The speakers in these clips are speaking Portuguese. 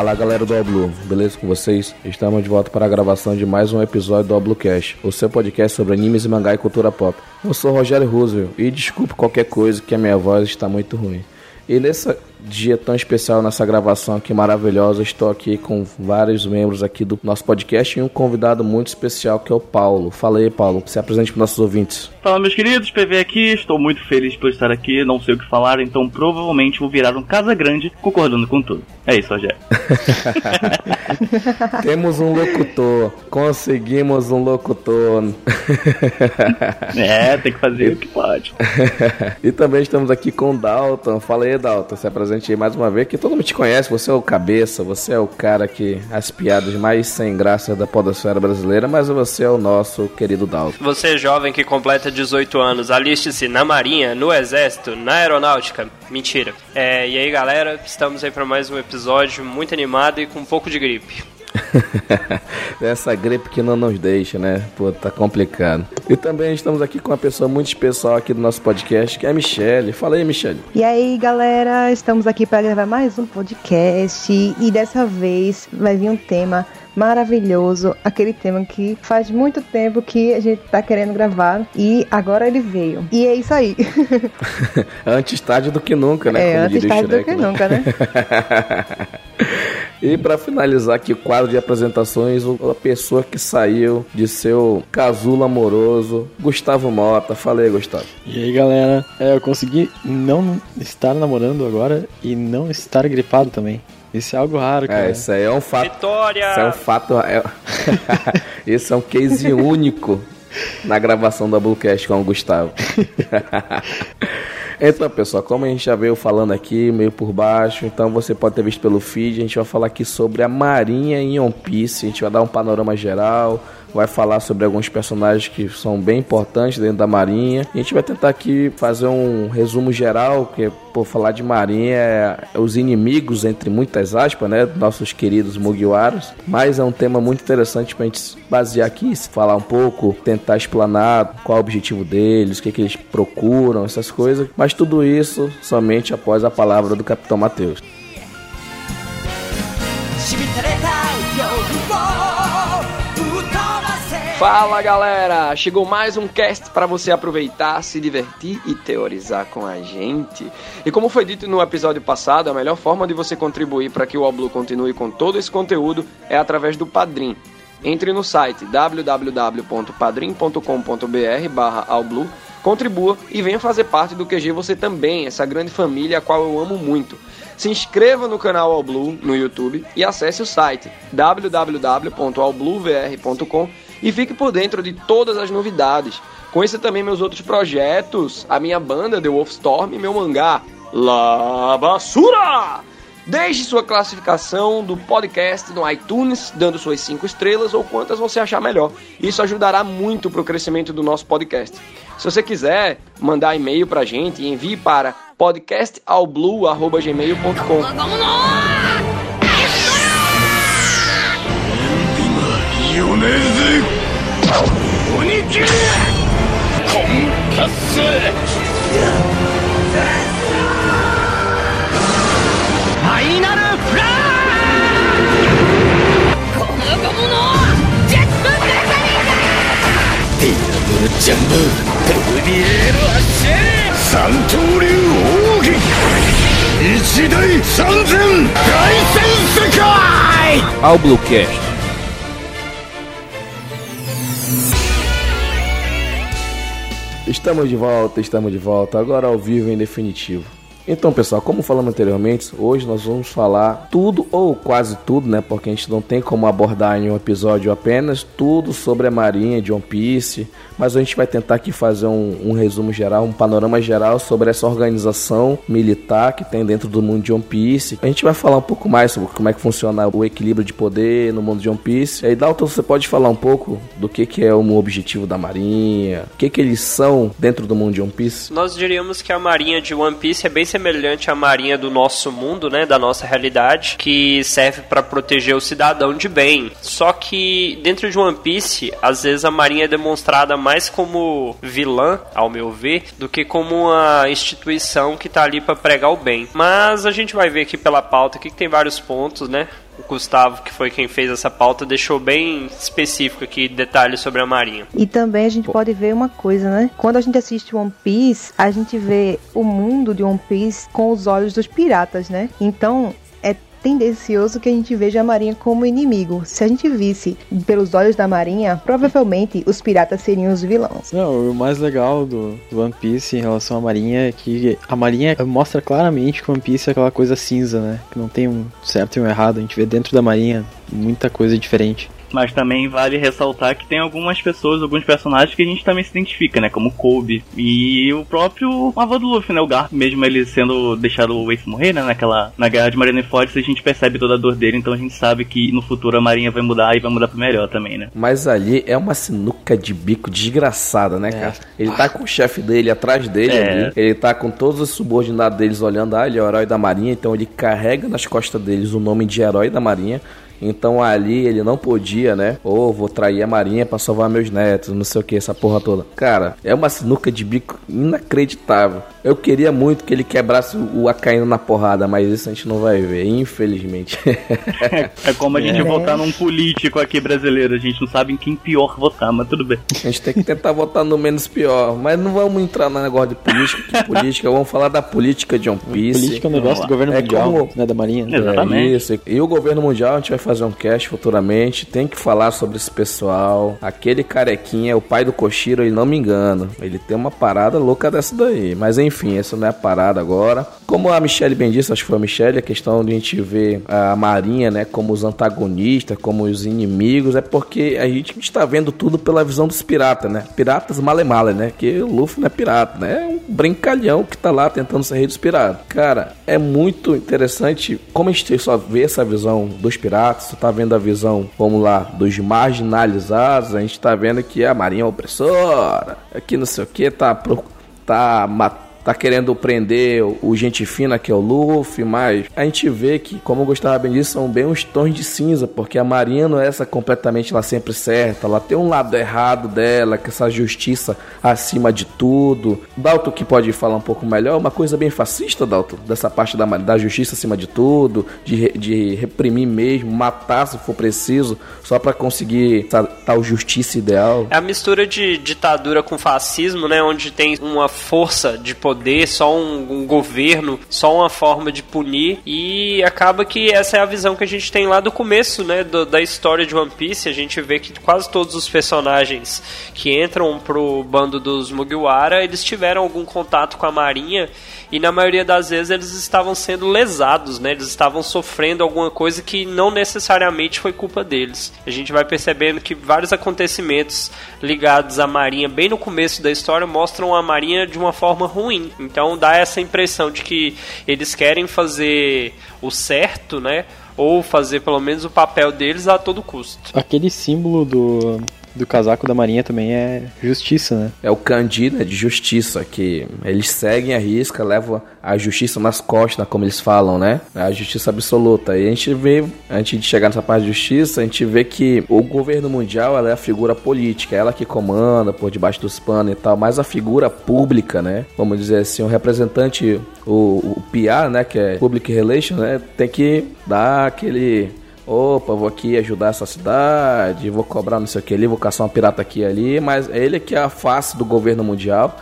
Fala galera do Oblu, beleza com vocês? Estamos de volta para a gravação de mais um episódio do Oblucast, o seu podcast sobre animes e mangá e cultura pop. Eu sou Rogério Roosevelt e desculpe qualquer coisa que a minha voz está muito ruim. E nessa dia tão especial nessa gravação aqui maravilhosa. Estou aqui com vários membros aqui do nosso podcast e um convidado muito especial que é o Paulo. Fala aí, Paulo, se apresente para nossos ouvintes. Fala, meus queridos, PV aqui. Estou muito feliz por estar aqui. Não sei o que falar, então provavelmente vou virar um casa grande concordando com tudo. É isso, Rogério. Temos um locutor. Conseguimos um locutor. é, tem que fazer o que pode. e também estamos aqui com o Dalton. Fala aí, Dalton, se apresente presente aí mais uma vez, que todo mundo te conhece, você é o cabeça, você é o cara que as piadas mais sem graça da podosfera brasileira, mas você é o nosso querido Dalton. Você jovem que completa 18 anos, aliste-se na marinha, no exército, na aeronáutica. Mentira. É, e aí galera, estamos aí para mais um episódio muito animado e com um pouco de gripe. Essa gripe que não nos deixa, né? Pô, tá complicado. E também estamos aqui com uma pessoa muito especial aqui do nosso podcast, que é a Michelle. Fala aí, Michelle. E aí, galera, estamos aqui para gravar mais um podcast e dessa vez vai vir um tema maravilhoso, aquele tema que faz muito tempo que a gente tá querendo gravar e agora ele veio. E é isso aí. antes tarde do que nunca, né? É, Como antes tarde do que né? nunca, né? E para finalizar aqui o quadro de apresentações, a pessoa que saiu de seu casulo amoroso, Gustavo Mota. Falei, Gustavo. E aí, galera? É, eu consegui não estar namorando agora e não estar gripado também. Isso é algo raro, cara. É, isso aí é um fato. Vitória! Isso é um fato. É... Esse é um case único na gravação da Bluecast com o Gustavo. Então, pessoal, como a gente já veio falando aqui, meio por baixo, então você pode ter visto pelo feed, a gente vai falar aqui sobre a Marinha em One Piece, a gente vai dar um panorama geral, vai falar sobre alguns personagens que são bem importantes dentro da Marinha. A gente vai tentar aqui fazer um resumo geral, que por falar de Marinha é os inimigos, entre muitas aspas, né, nossos queridos Mugiwaras. Mas é um tema muito interessante para a gente basear aqui, falar um pouco, tentar explanar qual é o objetivo deles, o que, que eles procuram, essas coisas. Mas tudo isso somente após a palavra do Capitão Mateus. Fala galera! Chegou mais um cast para você aproveitar, se divertir e teorizar com a gente. E como foi dito no episódio passado, a melhor forma de você contribuir para que o Oblu continue com todo esse conteúdo é através do Padrim. Entre no site www.padrim.com.br barra contribua e venha fazer parte do QG você também, essa grande família a qual eu amo muito. Se inscreva no canal All Blue no YouTube e acesse o site www.allbluevr.com e fique por dentro de todas as novidades. Conheça também meus outros projetos, a minha banda The Wolfstorm e meu mangá La Basura! Deixe sua classificação do podcast no iTunes, dando suas 5 estrelas ou quantas você achar melhor. Isso ajudará muito para o crescimento do nosso podcast. Se você quiser mandar e-mail para a gente, envie para podcastalblue.gmail.com 鬼切れコンカスファイナルフラーこのゴムのジェットブレザリーディアブルジャンブトビエール発射三刀流奥義一大三千大戦世界 ao Bluecast Estamos de volta, estamos de volta, agora ao vivo em definitivo. Então, pessoal, como falamos anteriormente, hoje nós vamos falar tudo ou quase tudo, né? Porque a gente não tem como abordar em um episódio apenas tudo sobre a Marinha de One Piece, mas a gente vai tentar aqui fazer um, um resumo geral, um panorama geral sobre essa organização militar que tem dentro do mundo de One Piece. A gente vai falar um pouco mais sobre como é que funciona o equilíbrio de poder no mundo de One Piece. E aí, Dalton, você pode falar um pouco do que, que é o objetivo da Marinha, o que, que eles são dentro do mundo de One Piece? Nós diríamos que a Marinha de One Piece é bem semelhante semelhante à marinha do nosso mundo, né, da nossa realidade, que serve para proteger o cidadão de bem. Só que dentro de One Piece, às vezes a marinha é demonstrada mais como vilã, ao meu ver, do que como uma instituição que tá ali para pregar o bem. Mas a gente vai ver aqui pela pauta que tem vários pontos, né? O Gustavo, que foi quem fez essa pauta, deixou bem específico aqui detalhes sobre a Marinha. E também a gente pode ver uma coisa, né? Quando a gente assiste One Piece, a gente vê o mundo de One Piece com os olhos dos piratas, né? Então, tendencioso que a gente veja a Marinha como inimigo. Se a gente visse pelos olhos da Marinha, provavelmente os piratas seriam os vilões. Não, o mais legal do, do One Piece em relação à Marinha é que a Marinha mostra claramente que o One Piece é aquela coisa cinza, né? Que não tem um certo e um errado. A gente vê dentro da Marinha muita coisa diferente. Mas também vale ressaltar que tem algumas pessoas, alguns personagens que a gente também se identifica, né? Como Kobe e o próprio avô do Luffy, né? O Garp, mesmo ele sendo deixado o Ace morrer, né? Naquela, na guerra de Marineford, a gente percebe toda a dor dele, então a gente sabe que no futuro a Marinha vai mudar e vai mudar pro melhor também, né? Mas ali é uma sinuca de bico desgraçada, né, cara? É. Ele tá com o chefe dele atrás dele é. ali, ele tá com todos os subordinados deles olhando, ah, ele é o herói da Marinha, então ele carrega nas costas deles o nome de herói da Marinha. Então ali ele não podia, né? Ou oh, vou trair a marinha para salvar meus netos, não sei o que, essa porra toda. Cara, é uma sinuca de bico inacreditável. Eu queria muito que ele quebrasse o Acaíno na porrada, mas isso a gente não vai ver, infelizmente. é, é como a gente é. votar num político aqui brasileiro, a gente não sabe em quem pior votar, mas tudo bem. A gente tem que tentar votar no menos pior, mas não vamos entrar no negócio de política, que política, vamos falar da política de One Piece. Política é um negócio do governo é mundial, como... né, da marinha. Exatamente. É isso. E o governo mundial, a gente vai fazer um cast futuramente, tem que falar sobre esse pessoal. Aquele carequinha é o pai do Koshiro, e não me engano. Ele tem uma parada louca dessa daí, mas enfim enfim, essa não é a parada agora. Como a Michelle bem disse, acho que foi a Michelle, a questão de a gente ver a Marinha, né, como os antagonistas, como os inimigos, é porque a gente está vendo tudo pela visão dos piratas, né? Piratas male-male, né? Que o Luffy não é pirata, né? É um brincalhão que tá lá tentando ser rei dos piratas. Cara, é muito interessante como a gente só vê essa visão dos piratas, só tá vendo a visão, vamos lá, dos marginalizados, a gente tá vendo que a Marinha é opressora, aqui não sei o que, tá, tá matando tá querendo prender o gente fina que é o Luffy, mas a gente vê que, como eu gostava bem disso, são bem uns tons de cinza, porque a Marinha não é essa completamente lá sempre certa, ela tem um lado errado dela, que essa justiça acima de tudo. Dalton que pode falar um pouco melhor, uma coisa bem fascista, Dalton, dessa parte da, da justiça acima de tudo, de, de reprimir mesmo, matar se for preciso, só para conseguir tal justiça ideal. É a mistura de ditadura com fascismo, né, onde tem uma força de poder poder, só um, um, governo, só uma forma de punir. E acaba que essa é a visão que a gente tem lá do começo, né? Do, da história de One Piece. A gente vê que quase todos os personagens que entram pro bando dos Mugiwara, eles tiveram algum contato com a Marinha e na maioria das vezes eles estavam sendo lesados, né? Eles estavam sofrendo alguma coisa que não necessariamente foi culpa deles. A gente vai percebendo que vários acontecimentos ligados à Marinha bem no começo da história mostram a Marinha de uma forma ruim. Então dá essa impressão de que eles querem fazer o certo, né? Ou fazer pelo menos o papel deles a todo custo. Aquele símbolo do do casaco da Marinha também é justiça, né? É o Candida né, de justiça, que eles seguem a risca, levam a justiça nas costas, como eles falam, né? A justiça absoluta. E a gente vê, antes de chegar nessa parte de justiça, a gente vê que o governo mundial ela é a figura política, ela que comanda por debaixo dos panos e tal, mas a figura pública, né? Vamos dizer assim, o representante, o, o PR, né? Que é Public Relations, né? Tem que dar aquele opa, vou aqui ajudar essa cidade, vou cobrar não sei o que ali, vou caçar uma pirata aqui ali, mas ele que é a face do governo mundial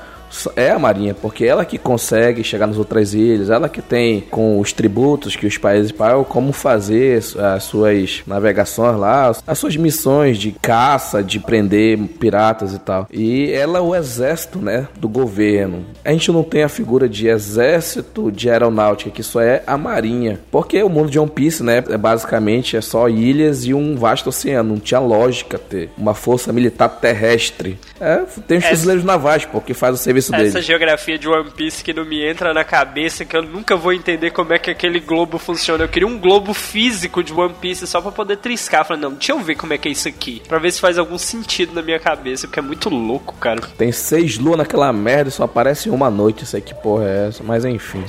é a Marinha, porque ela que consegue chegar nas outras ilhas, ela que tem com os tributos que os países pagam, como fazer as suas navegações lá, as suas missões de caça, de prender piratas e tal. E ela é o exército, né, do governo. A gente não tem a figura de exército de aeronáutica, que isso é a Marinha. Porque o mundo de One Piece, né, é basicamente é só ilhas e um vasto oceano. Não tinha lógica ter uma força militar terrestre. É, tem os fuzileiros navais, porque faz o serviço serviço Essa dele. Essa geografia de One Piece que não me entra na cabeça, que eu nunca vou entender como é que aquele globo funciona. Eu queria um globo físico de One Piece só pra poder triscar. Falei, não, deixa eu ver como é que é isso aqui. Pra ver se faz algum sentido na minha cabeça, porque é muito louco, cara. Tem seis luas naquela merda e só aparece uma noite. Sei que porra é essa, mas enfim.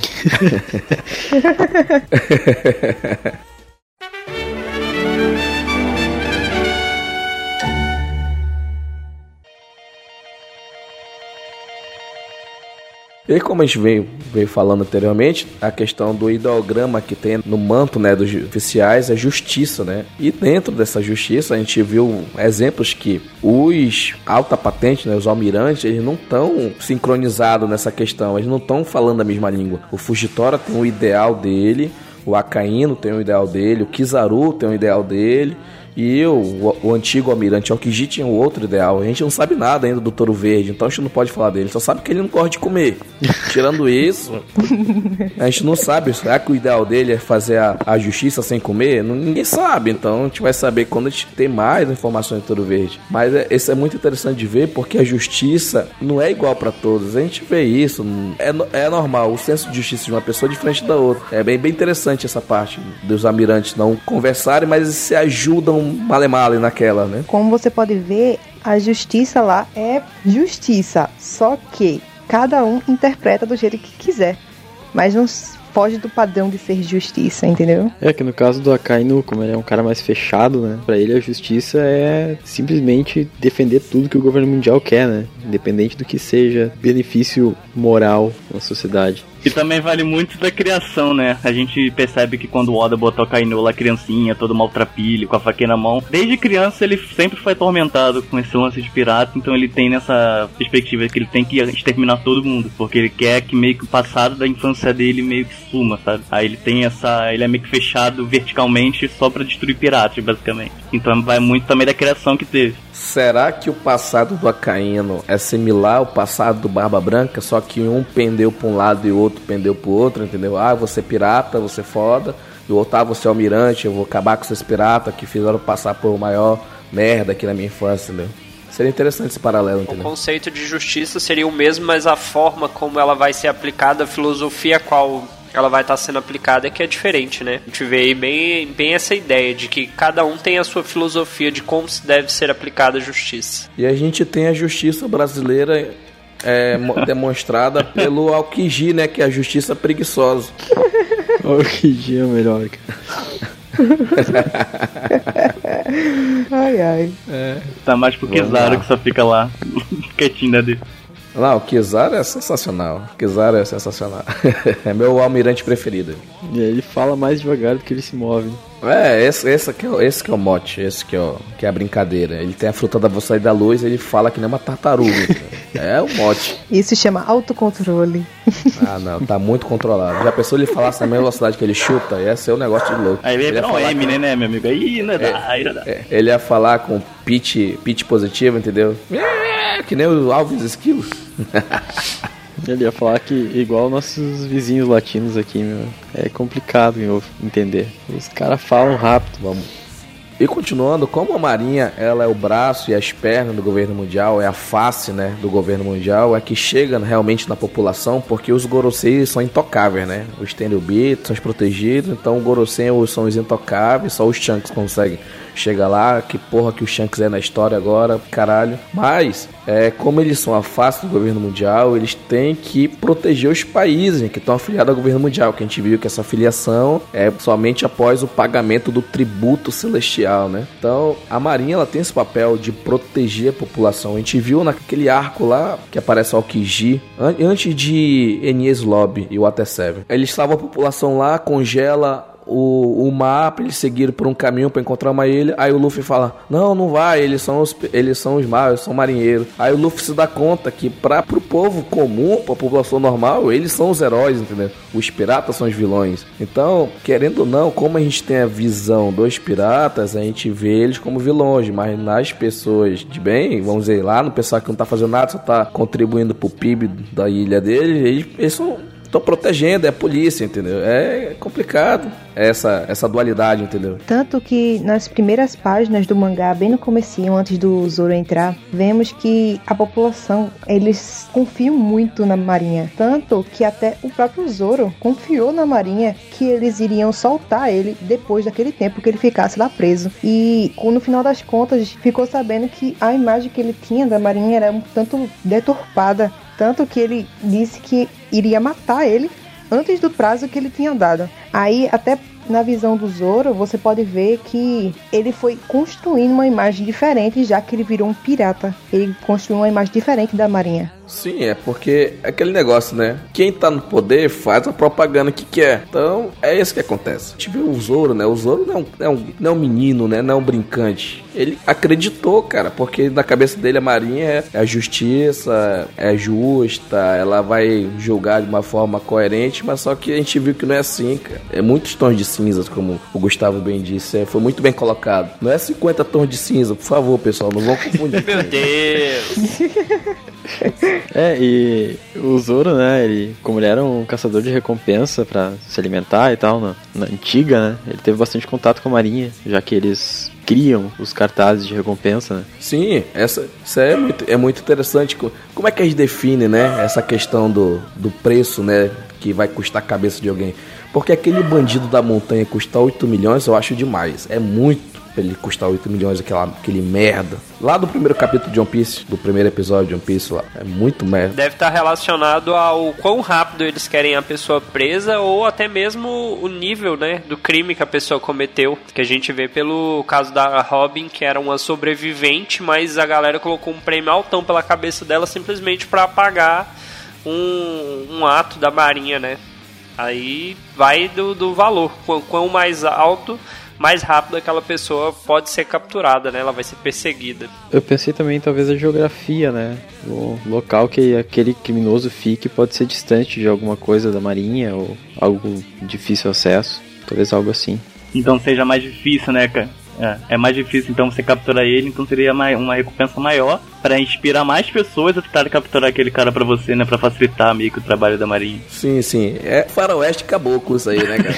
E como a gente veio, veio falando anteriormente, a questão do ideograma que tem no manto né, dos oficiais é justiça, né? E dentro dessa justiça a gente viu exemplos que os alta patente, né, os almirantes, eles não estão sincronizados nessa questão, eles não estão falando a mesma língua. O Fugitora tem o ideal dele, o Acaíno tem o ideal dele, o Kizaru tem o ideal dele, e eu, o, o antigo almirante Aokiji tinha um outro ideal. A gente não sabe nada ainda do Touro Verde, então a gente não pode falar dele. Só sabe que ele não gosta de comer. Tirando isso, a gente não sabe. Será que o ideal dele é fazer a, a justiça sem comer? Ninguém sabe. Então a gente vai saber quando a gente tem mais informações do Touro Verde. Mas é, isso é muito interessante de ver porque a justiça não é igual para todos. A gente vê isso. É, é normal. O senso de justiça de uma pessoa é diferente da outra. É bem, bem interessante essa parte dos almirantes não conversarem, mas se ajudam male-male naquela, né? Como você pode ver, a justiça lá é justiça, só que cada um interpreta do jeito que quiser. Mas não foge do padrão de ser justiça, entendeu? É que no caso do Akainu, como ele é um cara mais fechado, né? Pra ele a justiça é simplesmente defender tudo que o governo mundial quer, né? Independente do que seja benefício moral na sociedade. E também vale muito da criação, né? A gente percebe que quando o Oda botou a lá criancinha, todo maltrapilho, com a faquinha na mão, desde criança ele sempre foi atormentado com esse lance de pirata, então ele tem nessa perspectiva que ele tem que exterminar todo mundo, porque ele quer que meio que o passado da infância dele meio que suma, sabe? Aí ele tem essa. ele é meio que fechado verticalmente só para destruir piratas, basicamente. Então vai muito também da criação que teve. Será que o passado do Acaíno é similar ao passado do Barba Branca, só que um pendeu para um lado e o outro pendeu para o outro, entendeu? Ah, você é pirata, você é foda, e o outro, ah, você é almirante, eu vou acabar com esses piratas que fizeram passar por maior merda aqui na minha infância, entendeu? Seria interessante esse paralelo, entendeu? O conceito de justiça seria o mesmo, mas a forma como ela vai ser aplicada, a filosofia qual ela vai estar sendo aplicada é que é diferente, né? A gente vê aí bem, bem essa ideia de que cada um tem a sua filosofia de como se deve ser aplicada a justiça. E a gente tem a justiça brasileira é, demonstrada pelo Alquiji, né? Que é a justiça preguiçosa. Alquiji é o melhor, cara. ai, ai. É. Tá mais pro Kizaru que só fica lá, quietinho da dele. Não, o Kizaru é sensacional. O Kizaru é sensacional. é meu almirante preferido. E ele fala mais devagar do que ele se move. É, esse, esse, que é, esse que é o mote, esse que é, o, que é a brincadeira. Ele tem a fruta da velocidade da luz ele fala que nem uma tartaruga. é o mote. Isso chama autocontrole. ah, não, tá muito controlado. Já pensou ele falasse na mesma velocidade que ele chuta? Ia ser um negócio de louco. Aí ele ia virar um M, com... né, meu amigo? Aí não dá, aí não dá. É, ele ia falar com pitch, pitch positivo, entendeu? Que nem o Alves Esquilos. Ele ia falar que igual nossos vizinhos latinos aqui, meu, é complicado meu, entender. Os caras falam rápido, vamos. E continuando, como a Marinha ela é o braço e as pernas do governo mundial, é a face né, do governo mundial, é que chega realmente na população, porque os Gorosei são intocáveis, né? Os Tenryubito são os protegidos, então os Gorosei são os intocáveis, só os Shanks conseguem chega lá, que porra que o Shanks é na história agora, caralho. Mas, é, como eles são a face do governo mundial, eles têm que proteger os países que estão afiliados ao governo mundial, que a gente viu que essa afiliação é somente após o pagamento do tributo celestial, né? Então, a Marinha ela tem esse papel de proteger a população. A gente viu naquele arco lá que aparece o Aokiji, antes de Enies Lobby e o Water 7. Eles salvam a população lá, congela o, o mapa, eles seguiram por um caminho para encontrar uma ilha. Aí o Luffy fala: Não, não vai, eles são os, eles são os maus, são marinheiros. Aí o Luffy se dá conta que para pro povo comum, pra população normal, eles são os heróis, entendeu? Os piratas são os vilões. Então, querendo ou não, como a gente tem a visão dos piratas, a gente vê eles como vilões, mas nas pessoas de bem, vamos dizer, lá no pessoal que não tá fazendo nada, só tá contribuindo pro PIB da ilha deles, eles, eles são tô protegendo, é a polícia, entendeu? É complicado essa, essa dualidade, entendeu? Tanto que nas primeiras páginas do mangá, bem no comecinho, antes do Zoro entrar, vemos que a população, eles confiam muito na marinha. Tanto que até o próprio Zoro confiou na marinha que eles iriam soltar ele depois daquele tempo que ele ficasse lá preso. E no final das contas, ficou sabendo que a imagem que ele tinha da marinha era um tanto deturpada. Tanto que ele disse que iria matar ele antes do prazo que ele tinha dado. Aí, até na visão do Zoro, você pode ver que ele foi construindo uma imagem diferente, já que ele virou um pirata. Ele construiu uma imagem diferente da Marinha. Sim, é porque é aquele negócio, né? Quem tá no poder faz a propaganda que quer. Então, é isso que acontece. Viu o Zoro, né? O Zoro não é um, é um, não é um menino, né? Não é um brincante. Ele acreditou, cara, porque na cabeça dele a Marinha é, é a justiça, é justa, ela vai julgar de uma forma coerente, mas só que a gente viu que não é assim, cara. É muitos tons de cinzas, como o Gustavo bem disse. É, foi muito bem colocado. Não é 50 tons de cinza, por favor, pessoal, não vão confundir. Meu Deus! É, e o Zoro, né, ele, como ele era um caçador de recompensa para se alimentar e tal, na, na, antiga, né, ele teve bastante contato com a marinha, já que eles criam os cartazes de recompensa, né? Sim, essa, isso é muito, é muito interessante. Como é que a gente define, né, essa questão do, do preço, né, que vai custar a cabeça de alguém? Porque aquele bandido da montanha custar 8 milhões, eu acho demais. É muito pra ele custar 8 milhões, aquela, aquele merda. Lá do primeiro capítulo de One Piece, do primeiro episódio de One Piece lá. É muito merda. Deve estar relacionado ao quão rápido eles querem a pessoa presa ou até mesmo o nível, né, do crime que a pessoa cometeu. Que a gente vê pelo caso da Robin, que era uma sobrevivente, mas a galera colocou um prêmio altão pela cabeça dela simplesmente para apagar um, um ato da marinha, né? Aí vai do, do valor. Quão mais alto, mais rápido aquela pessoa pode ser capturada, né? Ela vai ser perseguida. Eu pensei também talvez a geografia, né? O local que aquele criminoso fique pode ser distante de alguma coisa da marinha ou algo difícil acesso, talvez algo assim. Então seja mais difícil, né, cara? É, é mais difícil então você capturar ele, então seria uma recompensa maior para inspirar mais pessoas a tentarem capturar aquele cara para você, né? Para facilitar meio que o trabalho da Marinha. Sim, sim. É faroeste caboclo isso aí, né, cara?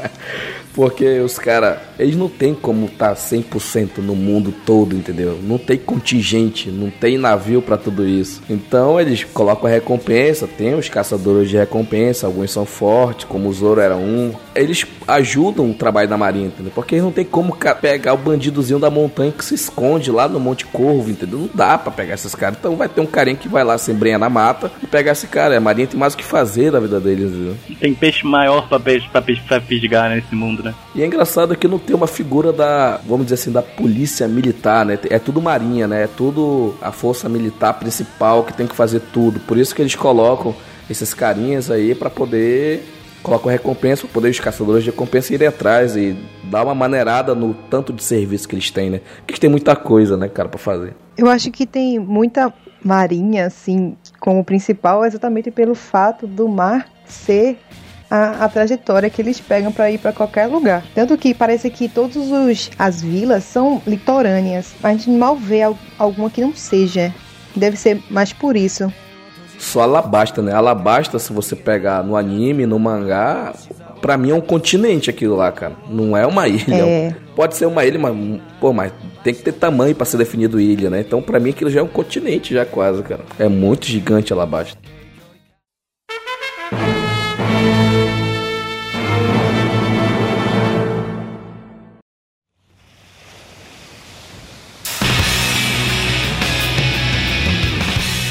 Porque os caras, eles não tem como estar tá 100% no mundo todo, entendeu? Não tem contingente, não tem navio para tudo isso. Então eles colocam a recompensa, tem os caçadores de recompensa, alguns são fortes, como o Zoro era um. Eles ajudam o trabalho da marinha, entendeu? Porque eles não tem como pegar o bandidozinho da montanha que se esconde lá no Monte Corvo, entendeu? Não dá para pegar esses caras. Então vai ter um carinha que vai lá sem brenha na mata e pegar esse cara. A marinha tem mais o que fazer na vida deles, entendeu? Tem peixe maior pra, peixe, pra, peixe, pra fisgar nesse mundo, né? E é engraçado que não tem uma figura da, vamos dizer assim, da polícia militar, né? É tudo marinha, né? É tudo a força militar principal que tem que fazer tudo. Por isso que eles colocam esses carinhas aí para poder colocam recompensa para poder os caçadores de recompensa irem atrás e dar uma maneirada no tanto de serviço que eles têm, né? Porque eles têm muita coisa, né, cara, para fazer. Eu acho que tem muita marinha, assim, como principal, exatamente pelo fato do mar ser a, a trajetória que eles pegam para ir para qualquer lugar. Tanto que parece que todas as vilas são litorâneas, a gente mal vê alguma que não seja. Deve ser mais por isso só Alabasta, né? Alabasta, se você pegar no anime, no mangá, pra mim é um continente aquilo lá, cara. Não é uma ilha. É. Pode ser uma ilha, mas, pô, mas tem que ter tamanho para ser definido ilha, né? Então, pra mim, aquilo já é um continente, já quase, cara. É muito gigante Alabasta.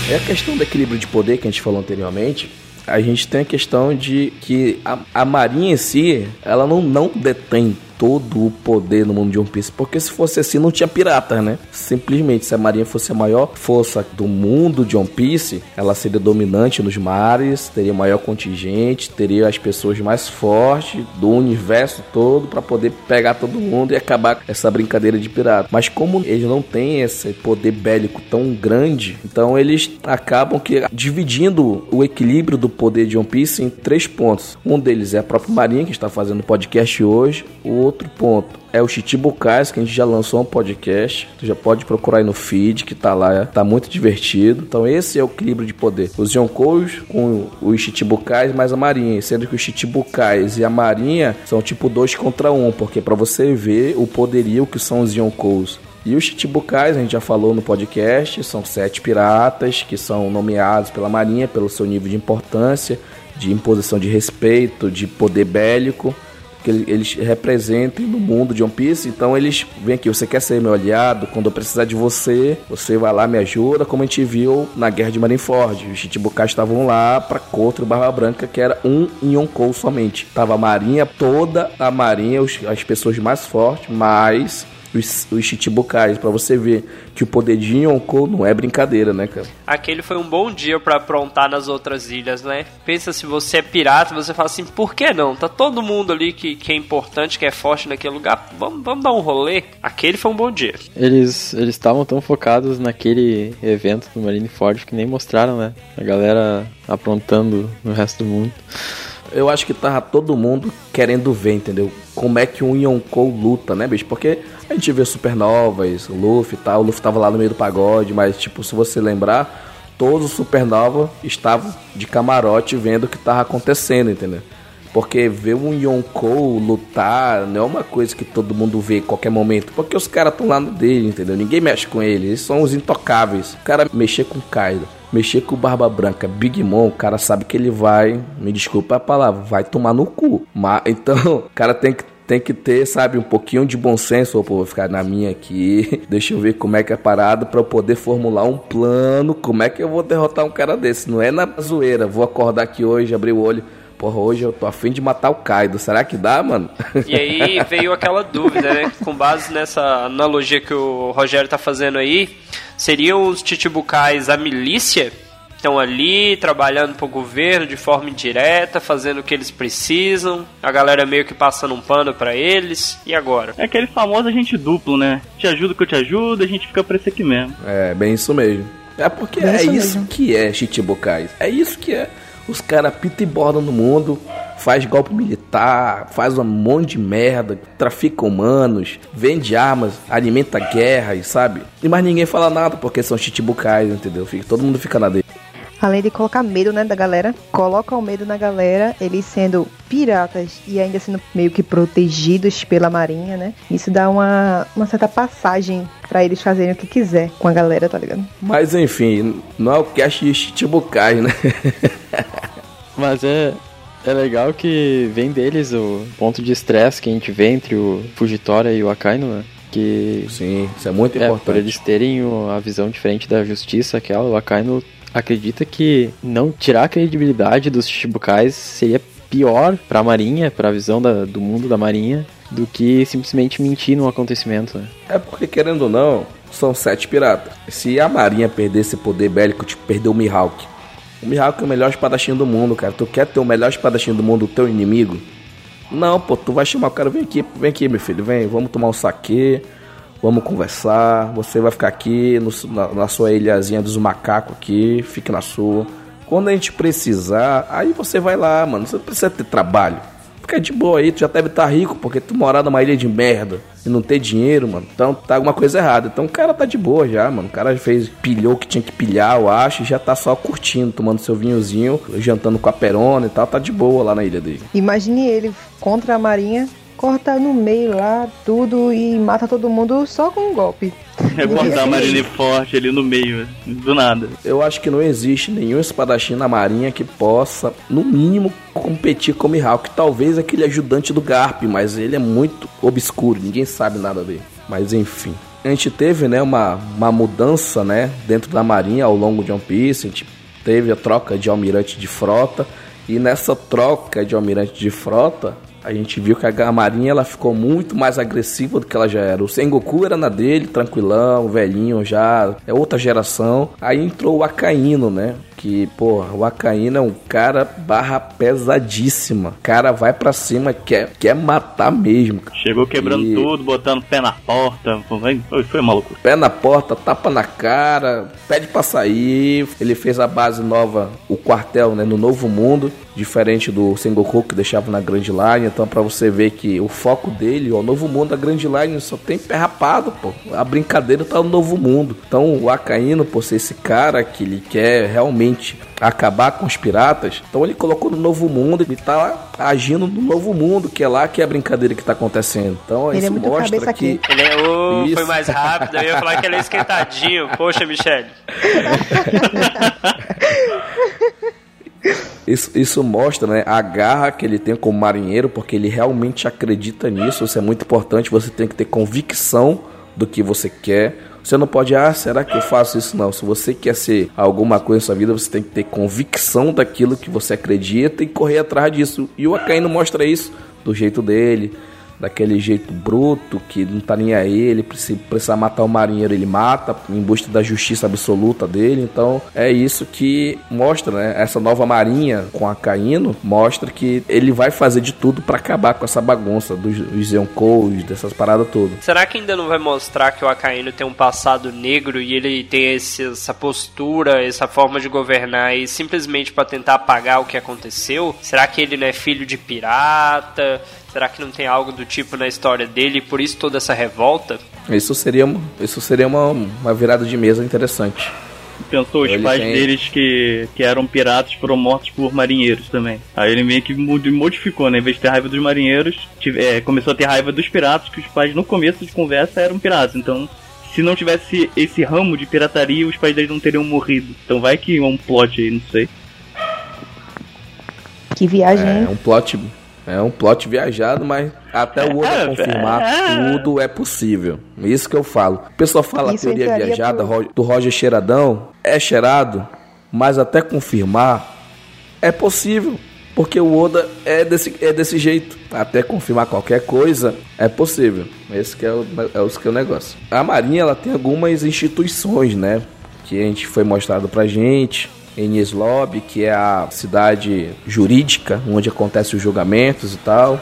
É a questão do equilíbrio de poder que a gente falou anteriormente. A gente tem a questão de que a, a Marinha em si, ela não, não detém todo o poder no mundo de One Piece, porque se fosse assim não tinha pirata, né? Simplesmente se a marinha fosse a maior força do mundo de One Piece, ela seria dominante nos mares, teria maior contingente, teria as pessoas mais fortes do universo todo para poder pegar todo mundo e acabar essa brincadeira de pirata. Mas como eles não têm esse poder bélico tão grande, então eles acabam que dividindo o equilíbrio do poder de One Piece em três pontos. Um deles é a própria Marinha, que está fazendo podcast hoje. O outro ponto é o Chichibukais, que a gente já lançou um podcast. Tu já pode procurar aí no feed, que tá lá, tá muito divertido. Então esse é o equilíbrio de poder. Os Yonkous com os Chichibukais mais a Marinha, sendo que os Chichibukais e a Marinha são tipo dois contra um, porque para você ver o poderio que são os Yonkous. E os Chichibukais, a gente já falou no podcast, são sete piratas que são nomeados pela Marinha pelo seu nível de importância, de imposição de respeito, de poder bélico que eles representem no mundo de One Piece. Então eles vêm aqui, você quer ser meu aliado? Quando eu precisar de você, você vai lá, me ajuda, como a gente viu na Guerra de Marineford. Os Chichibukais estavam lá para contra o Barba Branca, que era um Yonkou somente. Tava a marinha, toda a marinha, as pessoas mais fortes, mas os, os Chichibukais, para você ver que o poder de Yonkou não é brincadeira, né, cara? Aquele foi um bom dia para aprontar nas outras ilhas, né? Pensa se você é pirata, você fala assim, por que não? Tá todo mundo ali que, que é importante, que é forte naquele lugar, vamos, vamos dar um rolê. Aquele foi um bom dia. Eles eles estavam tão focados naquele evento do Marineford que nem mostraram, né? A galera aprontando no resto do mundo. Eu acho que tava todo mundo querendo ver, entendeu? Como é que um Yonkou luta, né, bicho? Porque a gente vê supernovas, Luffy e tal. O Luffy tava lá no meio do pagode, mas, tipo, se você lembrar, todos os supernova estavam de camarote vendo o que tava acontecendo, entendeu? Porque ver um Yonkou lutar não é uma coisa que todo mundo vê em qualquer momento. Porque os caras estão lá no dele, entendeu? Ninguém mexe com eles. Eles são os intocáveis. O cara mexer com Kaido, mexer com Barba Branca, Big Mom, o cara sabe que ele vai, me desculpa a palavra, vai tomar no cu. Mas, então, o cara tem que tem que ter, sabe, um pouquinho de bom senso. Ou, vou ficar na minha aqui. Deixa eu ver como é que é parado para eu poder formular um plano. Como é que eu vou derrotar um cara desse? Não é na zoeira. Vou acordar aqui hoje, abrir o olho. Porra, hoje eu tô afim de matar o Kaido. Será que dá, mano? E aí veio aquela dúvida, né? Com base nessa analogia que o Rogério tá fazendo aí, seriam os Chichibukais a milícia? estão ali trabalhando para o governo de forma indireta, fazendo o que eles precisam, a galera meio que passando um pano para eles, e agora? É aquele famoso agente duplo, né? Te ajudo que eu te ajudo, a gente fica por esse aqui mesmo. É, bem isso mesmo. É porque bem é isso, isso que é Chichibukais. É isso que é. Os caras pita e borda no mundo, faz golpe militar, faz um monte de merda, trafica humanos, vende armas, alimenta guerras, sabe? E mais ninguém fala nada porque são chichibukais, entendeu? Todo mundo fica na dele. Além de colocar medo, né, da galera, coloca o medo na galera, eles sendo piratas e ainda sendo meio que protegidos pela marinha, né? Isso dá uma, uma certa passagem para eles fazerem o que quiser com a galera, tá ligado? Mas enfim, não é o cast de Chichibukai, né? Mas é, é legal que vem deles o ponto de estresse que a gente vê entre o Fugitória e o Akainu, né? Que Sim, isso é muito é, importante. Por eles terem a visão diferente da justiça, aquela, o Akainu acredita que não tirar a credibilidade dos Shichibukais seria pior para a Marinha, para a visão da, do mundo da Marinha, do que simplesmente mentir num acontecimento. Né? É porque, querendo ou não, são sete piratas. Se a Marinha perder esse poder bélico, tipo, perder o Mihawk. O Mihawk é o melhor espadachim do mundo, cara. Tu quer ter o melhor espadachim do mundo, o teu inimigo? Não, pô, tu vai chamar o cara, vem aqui, vem aqui, meu filho, vem, vamos tomar um saque Vamos conversar. Você vai ficar aqui no, na, na, sua ilhazinha dos macacos aqui, fique na sua. Quando a gente precisar, aí você vai lá, mano. Você precisa ter trabalho. Fica de boa aí, tu já deve estar tá rico, porque tu morar numa ilha de merda e não ter dinheiro, mano. Então tá alguma coisa errada. Então o cara tá de boa já, mano. O cara fez, pilhou o que tinha que pilhar, eu acho, e já tá só curtindo, tomando seu vinhozinho, jantando com a perona e tal. Tá de boa lá na ilha dele. Imagine ele contra a marinha corta no meio lá tudo e mata todo mundo só com um golpe. É guardar a Marinha forte ali no meio, do nada. Eu acho que não existe nenhum espadachim na Marinha que possa, no mínimo, competir com o Mihawk. Talvez aquele ajudante do Garp, mas ele é muito obscuro, ninguém sabe nada dele. Mas enfim. A gente teve, né, uma, uma mudança, né, dentro da Marinha ao longo de One Piece. A gente teve a troca de almirante de frota. E nessa troca de almirante de frota, a gente viu que a Marinha ela ficou muito mais agressiva do que ela já era. O Sengoku era na dele, tranquilão, velhinho já, é outra geração. Aí entrou o Akaino, né? que, pô, o Acaíno é um cara barra pesadíssima. O cara vai para cima, quer, quer matar mesmo. Chegou quebrando e... tudo, botando pé na porta. Foi, foi maluco. Pé na porta, tapa na cara, pede pra sair. Ele fez a base nova, o quartel, né, no Novo Mundo diferente do Sengoku que deixava na Grand Line. Então, para você ver que o foco dele, o Novo Mundo, a Grand Line só tem pé rapado, pô. A brincadeira tá no Novo Mundo. Então, o Akaino, por ser esse cara que ele quer realmente acabar com os piratas, então ele colocou no Novo Mundo, ele tá agindo no Novo Mundo, que é lá que é a brincadeira que tá acontecendo. Então, ele isso é mostra que. Ele é, oh, foi mais rápido, eu ia falar que ele é esquentadinho. Poxa, Michele. Isso, isso mostra né, a garra que ele tem como marinheiro, porque ele realmente acredita nisso. Isso é muito importante. Você tem que ter convicção do que você quer. Você não pode, ah, será que eu faço isso? Não. Se você quer ser alguma coisa na sua vida, você tem que ter convicção daquilo que você acredita e correr atrás disso. E o Akainu mostra isso do jeito dele daquele jeito bruto, que não tá nem aí, ele se precisar matar o marinheiro, ele mata, em busca da justiça absoluta dele. Então é isso que mostra, né? Essa nova marinha com a Caíno mostra que ele vai fazer de tudo para acabar com essa bagunça dos Yonkous, dessas paradas todas. Será que ainda não vai mostrar que o Acaíno tem um passado negro e ele tem esse, essa postura, essa forma de governar e simplesmente para tentar apagar o que aconteceu? Será que ele não é filho de pirata? Será que não tem algo do tipo na história dele e por isso toda essa revolta? Isso seria, isso seria uma, uma virada de mesa interessante. Pensou, os ele pais tem... deles que, que eram piratas foram mortos por marinheiros também. Aí ele meio que modificou, né? Em vez de ter raiva dos marinheiros, tive, é, começou a ter raiva dos piratas, que os pais no começo de conversa eram piratas. Então, se não tivesse esse ramo de pirataria, os pais deles não teriam morrido. Então vai que é um plot aí, não sei. Que viagem. É, um plot é um plot viajado, mas até o Oda é, confirmar é. tudo é possível. Isso que eu falo. O pessoal fala Isso a teoria viajada por... do Roger Cheiradão, é cheirado, mas até confirmar é possível. Porque o Oda é desse, é desse jeito. Até confirmar qualquer coisa é possível. Esse que é o, é, o, que é o negócio. A Marinha ela tem algumas instituições, né? Que a gente foi mostrado pra gente em Eslob, que é a cidade jurídica onde acontecem os julgamentos e tal.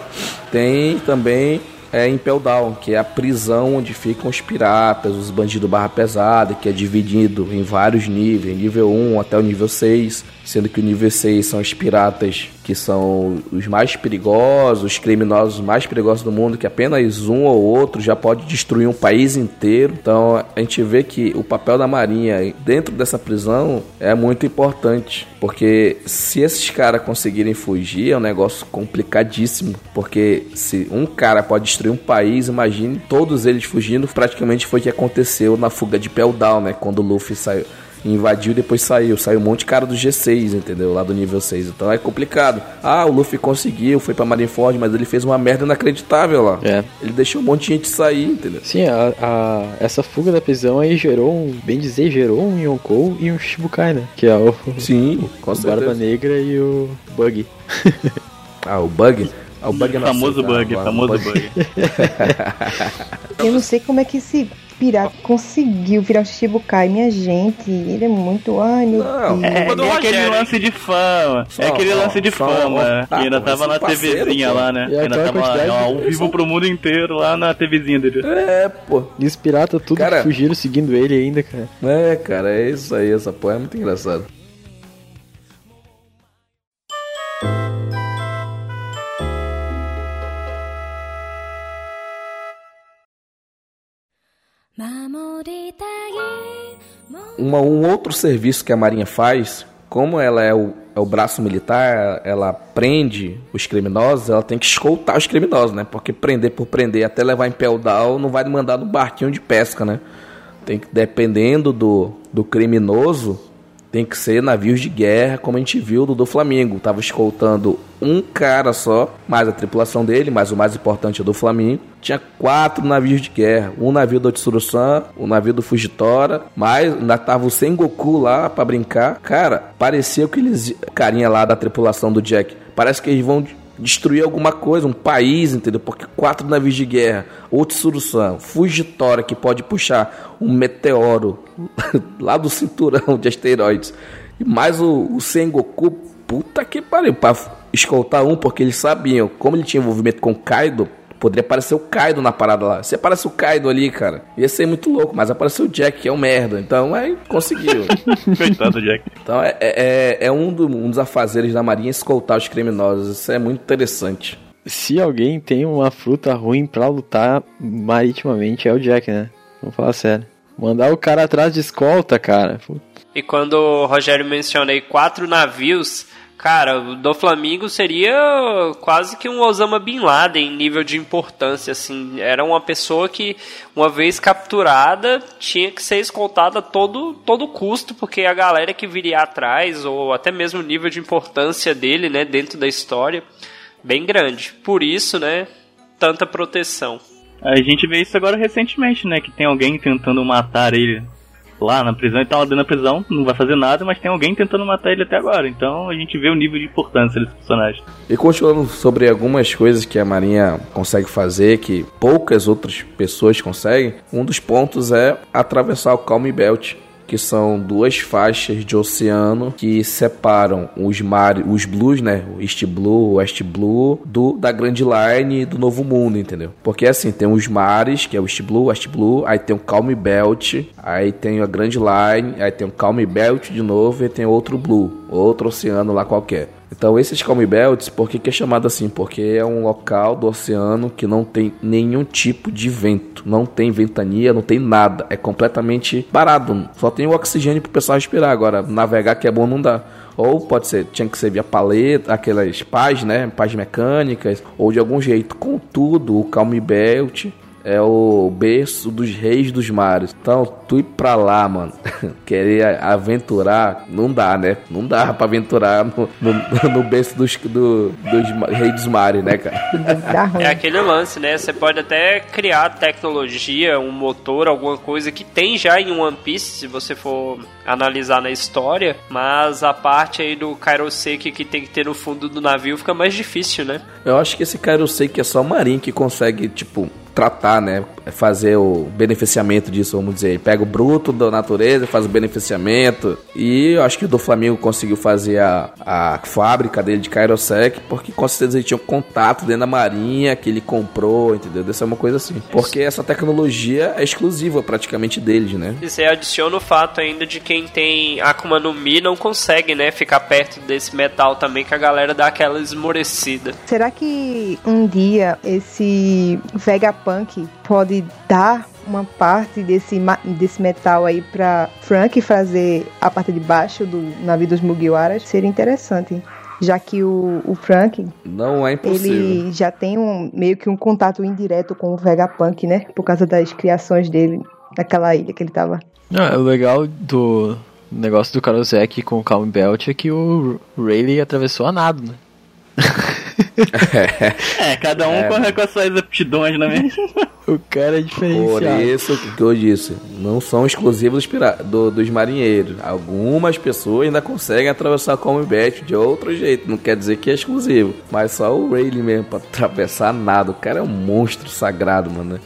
Tem também é, em Peldown, que é a prisão onde ficam os piratas, os bandidos barra pesada, que é dividido em vários níveis, nível 1 até o nível 6, sendo que o nível 6 são os piratas que são os mais perigosos, os criminosos mais perigosos do mundo, que apenas um ou outro já pode destruir um país inteiro. Então a gente vê que o papel da Marinha dentro dessa prisão é muito importante, porque se esses caras conseguirem fugir é um negócio complicadíssimo, porque se um cara pode destruir um país, imagine todos eles fugindo, praticamente foi o que aconteceu na fuga de Peldown, né, quando o Luffy saiu invadiu e depois saiu. Saiu um monte de cara do G6, entendeu? Lá do nível 6. Então é complicado. Ah, o Luffy conseguiu, foi pra Marineford, mas ele fez uma merda inacreditável lá. É. Ele deixou um monte de gente sair, entendeu? Sim, a, a, essa fuga da prisão aí gerou um, bem dizer, gerou um Yonkou e um Shibukai, né? Que é o, Sim, com o Barba Negra e o Bug. ah, o Bug? Ah, o Bug é famoso Bug, famoso Bug. Eu não sei como é que esse pirata conseguiu virar o Shichibukai, minha gente. Ele é muito. Ai, meu não, Deus. É, é, é aquele lance de fama. Só, é aquele lance de só, fama. Ó, que ainda tava na TVzinha lá, né? Ainda tava ao vivo pro mundo inteiro lá na TVzinha dele. É, pô. E os piratas tudo cara, fugiram seguindo ele ainda, cara. É, cara, é isso aí. Essa porra é muito engraçado. Uma, um outro serviço que a Marinha faz, como ela é o, é o braço militar, ela prende os criminosos, ela tem que escoltar os criminosos, né? Porque prender por prender até levar em Peldal não vai mandar no barquinho de pesca, né? Tem que, dependendo do, do criminoso, tem que ser navios de guerra, como a gente viu do, do Flamengo. Tava escoltando um cara só, mais a tripulação dele, mas o mais importante é do Flamengo. Tinha quatro navios de guerra. Um navio do Tsuru-san, um navio do Fujitora, mas ainda tava o Sengoku lá para brincar. Cara, parecia que eles... Carinha lá da tripulação do Jack. Parece que eles vão destruir alguma coisa, um país, entendeu? Porque quatro navios de guerra, o Tsurusan, Fujitora, que pode puxar um meteoro lá do cinturão de asteroides, e mais o, o Sengoku, puta que pariu, pra escoltar um, porque eles sabiam, como ele tinha envolvimento com Kaido, Poderia aparecer o Kaido na parada lá. Se aparece o Kaido ali, cara, ia ser muito louco, mas apareceu o Jack, que é um merda. Então, aí conseguiu. Coitado do Jack. Então, é, é, é um, do, um dos afazeres da Marinha escoltar os criminosos. Isso é muito interessante. Se alguém tem uma fruta ruim pra lutar maritimamente, é o Jack, né? Vamos falar sério. Mandar o cara atrás de escolta, cara. E quando o Rogério mencionei quatro navios, Cara, do Flamengo seria quase que um Osama Bin Laden em nível de importância, assim. Era uma pessoa que, uma vez capturada, tinha que ser escoltada a todo, todo custo, porque a galera que viria atrás, ou até mesmo o nível de importância dele, né, dentro da história, bem grande. Por isso, né, tanta proteção. A gente vê isso agora recentemente, né, que tem alguém tentando matar ele lá na prisão, ele tá lá dentro da prisão, não vai fazer nada, mas tem alguém tentando matar ele até agora. Então a gente vê o nível de importância desse personagem. E continuando sobre algumas coisas que a Marinha consegue fazer, que poucas outras pessoas conseguem, um dos pontos é atravessar o Calm Belt que são duas faixas de oceano que separam os mares, os blues, né, o East Blue, West Blue, do da Grand Line do Novo Mundo, entendeu? Porque assim, tem os mares, que é o East Blue, West Blue, aí tem o Calm Belt, aí tem a Grand Line, aí tem o Calm Belt de novo e tem outro Blue, outro oceano lá qualquer. Então esses calm belts, por que, que é chamado assim? Porque é um local do oceano que não tem nenhum tipo de vento, não tem ventania, não tem nada, é completamente parado, só tem o oxigênio para o pessoal respirar. Agora navegar que é bom não dá. Ou pode ser, tinha que ser via paleta, aquelas pás, né, pás mecânicas, ou de algum jeito. Contudo, o calm belt é o berço dos reis dos mares. Então, tu ir pra lá, mano, querer aventurar, não dá, né? Não dá pra aventurar no, no, no berço dos, do, dos reis dos mares, né, cara? É aquele lance, né? Você pode até criar tecnologia, um motor, alguma coisa que tem já em One Piece, se você for analisar na história, mas a parte aí do Kairoseki que tem que ter no fundo do navio fica mais difícil, né? Eu acho que esse Kairoseki é só o Marinho que consegue, tipo, tratar, né? Fazer o beneficiamento disso, vamos dizer. Pega o bruto da natureza e faz o beneficiamento. E eu acho que o do Flamengo conseguiu fazer a, a fábrica dele de Kairosek, porque com certeza ele tinha um contato dentro da marinha que ele comprou, entendeu? Dessa é uma coisa assim. Porque essa tecnologia é exclusiva praticamente deles, né? E você adiciona o fato ainda de quem tem Akuma no Mi não consegue, né? Ficar perto desse metal também, que a galera dá aquela esmorecida. Será que um dia esse Vegapunk Punk pode dar uma parte desse, desse metal aí para Frank fazer a parte de baixo do navio dos Mugiwaras, seria interessante. Já que o, o Frank. Não é impossível. Ele já tem um, meio que um contato indireto com o Vegapunk, né? Por causa das criações dele naquela ilha que ele tava. Ah, o legal do negócio do Karosek com o Calm Belt é que o Rayleigh atravessou a nado, né? é, cada um é, corre com as suas aptidões, não é mesmo? O cara é diferenciado. Por isso que eu disse, não são exclusivos dos, do, dos marinheiros. Algumas pessoas ainda conseguem atravessar a Combat de outro jeito. Não quer dizer que é exclusivo. Mas só o Rayleigh mesmo pra atravessar nada. O cara é um monstro sagrado, mano.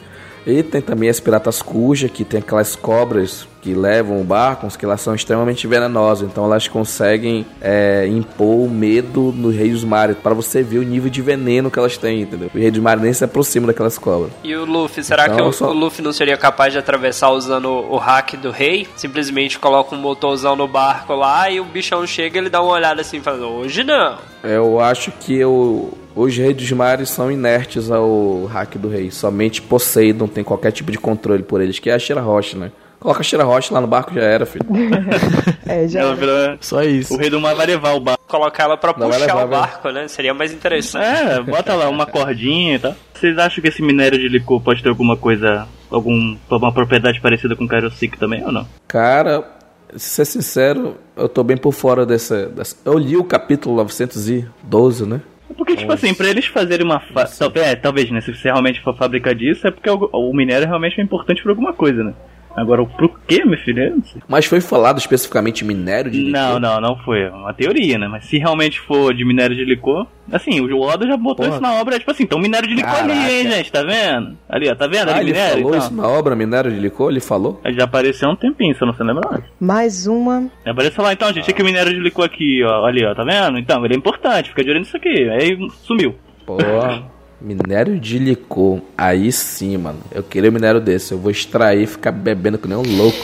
E tem também as piratas cuja, que tem aquelas cobras que levam o barco, que elas são extremamente venenosas, então elas conseguem é, impor medo no Rei dos Mares, para você ver o nível de veneno que elas têm, entendeu? O Rei dos Mares nem se aproxima daquelas cobras. E o Luffy, será então, que o, só... o, Luffy não seria capaz de atravessar usando o, o hack do rei? Simplesmente coloca um motorzão no barco lá e o bichão chega e ele dá uma olhada assim, falando, hoje não. Eu acho que eu, os reis dos mares são inertes ao hack do rei. Somente Poseidon tem qualquer tipo de controle por eles, que é a Shira Rocha, né? Coloca a Shira Rocha lá no barco já era, filho. é, já ela virou... Só isso. O rei do mar vai levar o barco. Colocar ela pra Não puxar levar, o barco, né? Seria mais interessante. É, bota lá uma cordinha e tal. Vocês acham que esse minério de licor pode ter alguma coisa, algum, uma propriedade parecida com o Kairosik também ou não? Cara, ser sincero, eu tô bem por fora dessa, dessa... Eu li o capítulo 912, né? Porque, tipo assim, pra eles fazerem uma. Fa... É, talvez, né? Se você realmente for fábrica disso, é porque o, o minério realmente é importante pra alguma coisa, né? Agora, pro quê, meu filho? Mas foi falado especificamente minério de licor? Não, não, não foi. É uma teoria, né? Mas se realmente for de minério de licor, assim, o Oda já botou Porra. isso na obra, tipo assim, então minério de licor Caraca. ali, hein, gente, tá vendo? Ali, ó, tá vendo? Ah, ali, ele minério, falou então. isso na obra, minério de licor, ele falou? Já apareceu há um tempinho, se eu não se lembra Mais uma. Apareceu lá, então, gente, aqui o minério de licor aqui, ó, ali, ó, tá vendo? Então, ele é importante, fica de olho nisso aqui. Aí sumiu. Porra. Minério de licor. Aí sim, mano. Eu queria um minério desse. Eu vou extrair e ficar bebendo que nem um louco.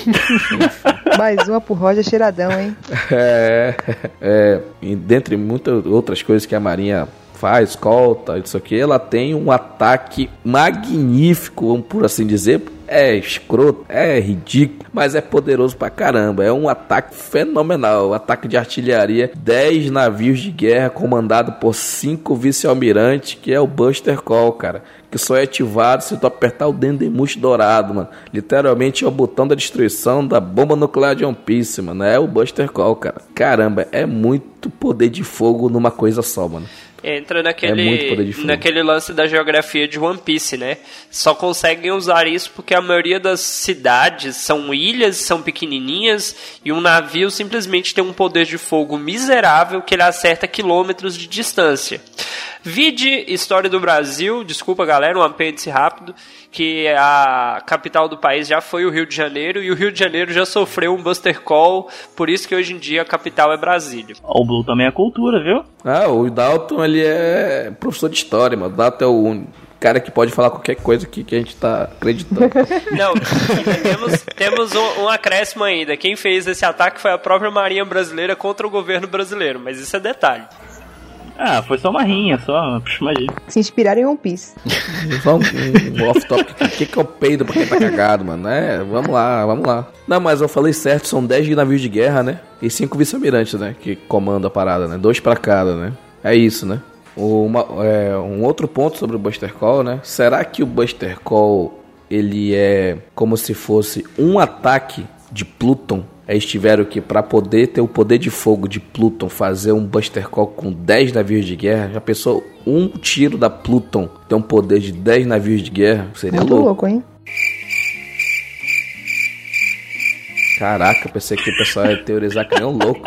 Mais uma pro Roger cheiradão, hein? É. é e dentre muitas outras coisas que a Marinha faz, escolta, isso aqui, ela tem um ataque magnífico, por assim dizer, é escroto, é ridículo, mas é poderoso pra caramba. É um ataque fenomenal. Um ataque de artilharia, 10 navios de guerra comandado por 5 vice-almirantes, que é o Buster Call, cara. Que só é ativado se tu apertar o Dendemush dourado, mano. Literalmente é o botão da destruição da bomba nuclear de One Piece, mano. É o Buster Call, cara. Caramba, é muito poder de fogo numa coisa só, mano. Entra naquele, é naquele lance da geografia de One Piece, né? Só conseguem usar isso porque a maioria das cidades são ilhas, são pequenininhas e um navio simplesmente tem um poder de fogo miserável que ele acerta quilômetros de distância. Vide História do Brasil, desculpa galera, um apêndice rápido, que a capital do país já foi o Rio de Janeiro e o Rio de Janeiro já sofreu um Buster Call, por isso que hoje em dia a capital é Brasília. O Blue também é cultura, viu? Ah, o Dalton ele é professor de história, mano. O Dalton é o cara que pode falar qualquer coisa que, que a gente tá acreditando. Não, temos, temos um, um, acréscimo ainda. Quem fez esse ataque foi a própria Marinha Brasileira contra o governo brasileiro, mas isso é detalhe. Ah, foi só uma rinha, só. Imagina. Se inspiraram em One Piece. Um, um off-topic. O que, que é o peido pra quem tá cagado, mano? É, vamos lá, vamos lá. Não, mas eu falei certo, são 10 navios de guerra, né? E 5 vice-almirantes, né? Que comandam a parada, né? Dois pra cada, né? É isso, né? Uma, é, um outro ponto sobre o Buster Call, né? Será que o Buster Call ele é como se fosse um ataque de Pluton eles tiveram que, para poder ter o poder de fogo de Pluton, fazer um Buster Call com 10 navios de guerra. Já pensou um tiro da Pluton ter um poder de 10 navios de guerra? Seria Muito louco. louco, hein? Caraca, pensei que o pessoal ia teorizar que nem um louco.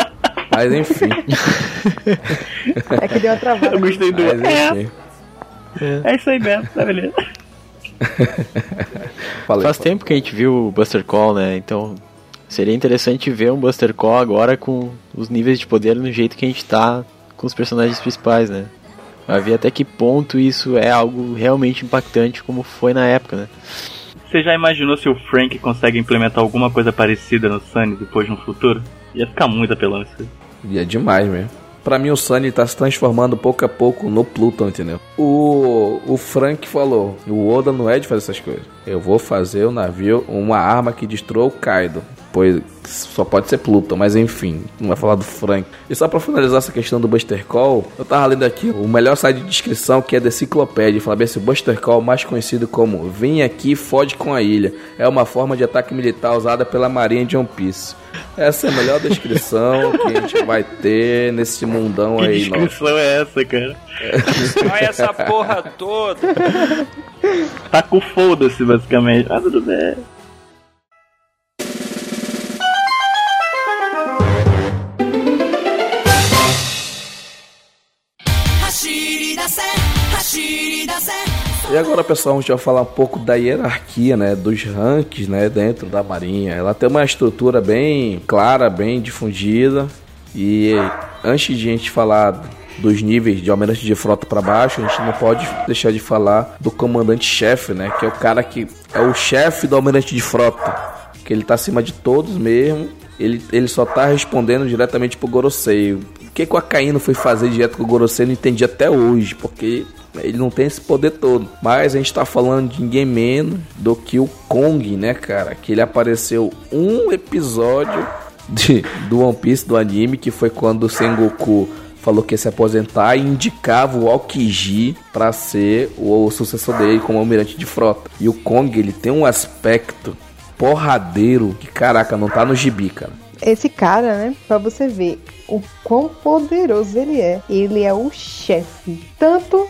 Mas enfim. É que deu uma travada. Eu gostei do. Mas, enfim. É. é isso aí mesmo, tá beleza. Faz tempo que a gente viu o Buster Call, né? Então Seria interessante ver um Buster Call agora com os níveis de poder no jeito que a gente tá com os personagens principais, né? Vai ver até que ponto isso é algo realmente impactante como foi na época, né? Você já imaginou se o Frank consegue implementar alguma coisa parecida no Sunny depois no futuro? Ia ficar muito apelão isso. Ia demais mesmo. Pra mim o Sunny tá se transformando pouco a pouco no Pluton, entendeu? O, o Frank falou, o Oda não é de fazer essas coisas. Eu vou fazer o navio uma arma que destrua o Kaido pois só pode ser Pluton, mas enfim, não vai falar do Frank. E só para finalizar essa questão do Buster Call, eu tava lendo aqui o melhor site de descrição que é da Enciclopédia, fala bem se o Buster Call, mais conhecido como Vem aqui fode com a ilha, é uma forma de ataque militar usada pela Marinha de One Piece. Essa é a melhor descrição que a gente vai ter nesse mundão que aí. Que descrição nossa. é essa, cara? Olha essa porra toda. Tá com foda-se, basicamente. Ah, tudo bem. E agora, pessoal, a gente vai falar um pouco da hierarquia, né, dos ranks, né, dentro da Marinha. Ela tem uma estrutura bem clara, bem difundida. E antes de a gente falar dos níveis de almirante de frota para baixo, a gente não pode deixar de falar do comandante-chefe, né, que é o cara que é o chefe do almirante de frota, que ele tá acima de todos mesmo. Ele, ele só tá respondendo diretamente pro Gorosei. O que, que o Akainu foi fazer direto com o Gorosei, eu não entendi até hoje, porque ele não tem esse poder todo. Mas a gente tá falando de ninguém menos do que o Kong, né, cara? Que ele apareceu um episódio de, do One Piece, do anime, que foi quando o Sengoku falou que ia se aposentar e indicava o Aokiji para ser o, o sucessor dele como almirante de frota. E o Kong, ele tem um aspecto porradeiro que, caraca, não tá no gibi, cara. Esse cara, né, pra você ver o quão poderoso ele é. Ele é o chefe. Tanto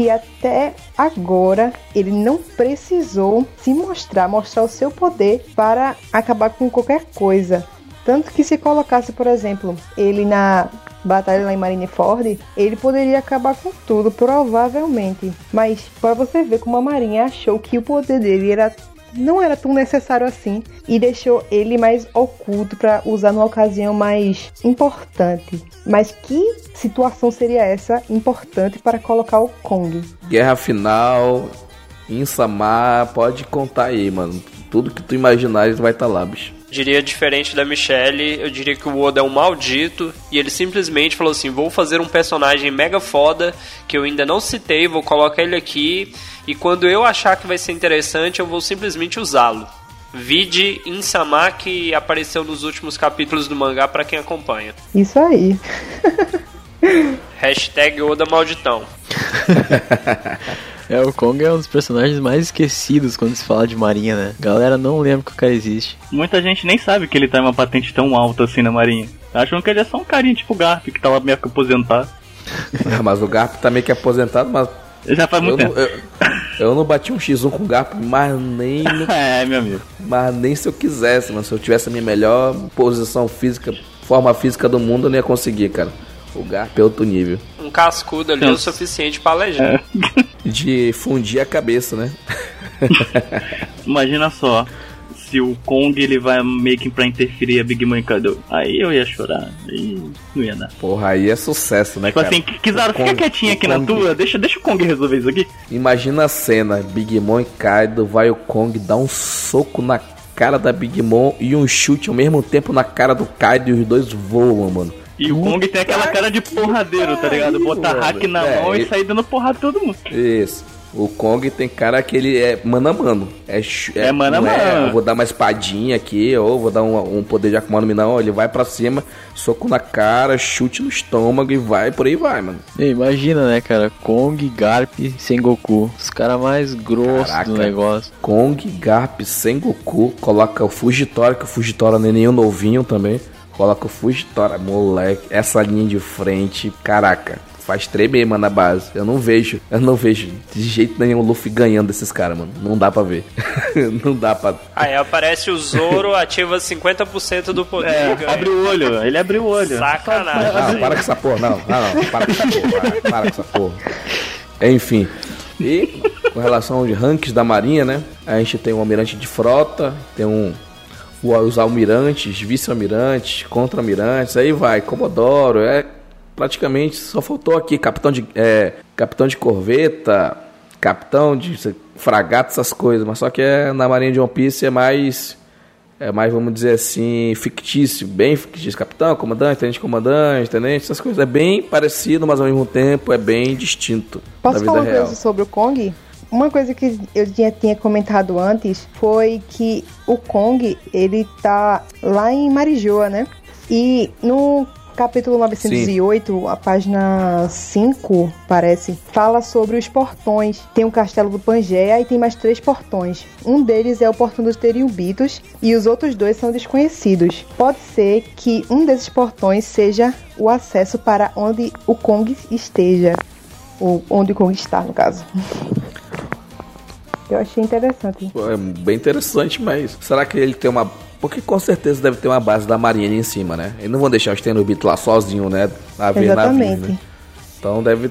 que até agora ele não precisou se mostrar, mostrar o seu poder para acabar com qualquer coisa. Tanto que se colocasse, por exemplo, ele na batalha lá em Marineford, ele poderia acabar com tudo, provavelmente. Mas para você ver como a Marinha achou que o poder dele era não era tão necessário assim e deixou ele mais oculto para usar numa ocasião mais importante. Mas que situação seria essa importante para colocar o Kong? Guerra final, Insamar, pode contar aí, mano. Tudo que tu imaginares vai estar tá lá, bicho. Diria diferente da Michelle, eu diria que o Oda é um maldito e ele simplesmente falou assim: vou fazer um personagem mega foda que eu ainda não citei, vou colocar ele aqui e quando eu achar que vai ser interessante, eu vou simplesmente usá-lo. Vide Insama que apareceu nos últimos capítulos do mangá para quem acompanha. Isso aí. Hashtag Oda Malditão. É, o Kong é um dos personagens mais esquecidos quando se fala de Marinha, né? Galera não lembra que o cara existe. Muita gente nem sabe que ele tá em uma patente tão alta assim na Marinha. Acham que ele é só um carinha tipo Garp que tá lá meio que aposentado. Mas o Garp tá meio que aposentado, mas. Já faz muito eu tempo. Não, eu, eu, não bati um X1 com o Garp, mas nem. No, é, meu amigo. Mas nem se eu quisesse, mano. Se eu tivesse a minha melhor posição física, forma física do mundo, eu não ia conseguir, cara. O Garp é outro nível. Um cascudo ali é o suficiente pra alejar. É. De fundir a cabeça, né? Imagina só. Se o Kong ele vai meio que pra interferir a Big Mom Kaido. Aí eu ia chorar. Aí não ia dar. Porra, aí é sucesso, né, tipo cara? assim, Kizaru, fica quietinho aqui Kong... na tua. Deixa, deixa o Kong resolver isso aqui. Imagina a cena. Big Mom e Kaido vai o Kong dar um soco na cara da Big Mom e um chute ao mesmo tempo na cara do Kaido e os dois voam, mano. E o Kong tem aquela cara de porradeiro, tá ligado? Botar hack na é, mão e sair dando porrada todo mundo. Isso. O Kong tem cara que ele é mano a mano. É, é, é mano a mano. É, eu vou dar uma espadinha aqui, ou vou dar um, um poder de Akuma no Mi, não. Ele vai pra cima, soco na cara, chute no estômago e vai, por aí vai, mano. imagina, né, cara? Kong, Garp, Sengoku. Os caras mais grossos do negócio. Kong, Garp, Sengoku. Coloca o Fujitora, que o Fujitora não é nenhum novinho também. Coloca o Fujitora, moleque. Essa linha de frente, caraca. Faz tremer, mano, na base. Eu não vejo, eu não vejo de jeito nenhum o Luffy ganhando desses caras, mano. Não dá pra ver. não dá pra. Aí aparece o Zoro, ativa 50% do poder. É, abre o olho, ele abriu o olho. Sacanagem. Não, para com essa porra, não. Não, não, para com essa porra. Para, para com essa porra. Enfim. E com relação aos ranks da marinha, né? A gente tem um almirante de frota, tem um os almirantes, vice-almirantes, contra-almirantes, aí vai, Comodoro, é praticamente só faltou aqui capitão de é, capitão de corveta, capitão de fragata, essas coisas, mas só que é, na Marinha de One Piece é mais é mais, vamos dizer assim, fictício, bem fictício, capitão, comandante, tenente comandante, tenente, essas coisas, é bem parecido, mas ao mesmo tempo é bem distinto Posso da vida falar uma real. coisa sobre o Kong? Uma coisa que eu já tinha comentado antes foi que o Kong, ele tá lá em Marijoa, né? E no capítulo 908, Sim. a página 5, parece, fala sobre os portões. Tem o castelo do Pangeia e tem mais três portões. Um deles é o portão dos Teriubitos e os outros dois são desconhecidos. Pode ser que um desses portões seja o acesso para onde o Kong esteja. Ou onde o Kong está, no caso. Eu achei interessante. É bem interessante, mas será que ele tem uma. Porque com certeza deve ter uma base da Marinha ali em cima, né? Eles não vão deixar o Stenobit lá sozinho, né? A ver Exatamente. Navio, né? Então deve.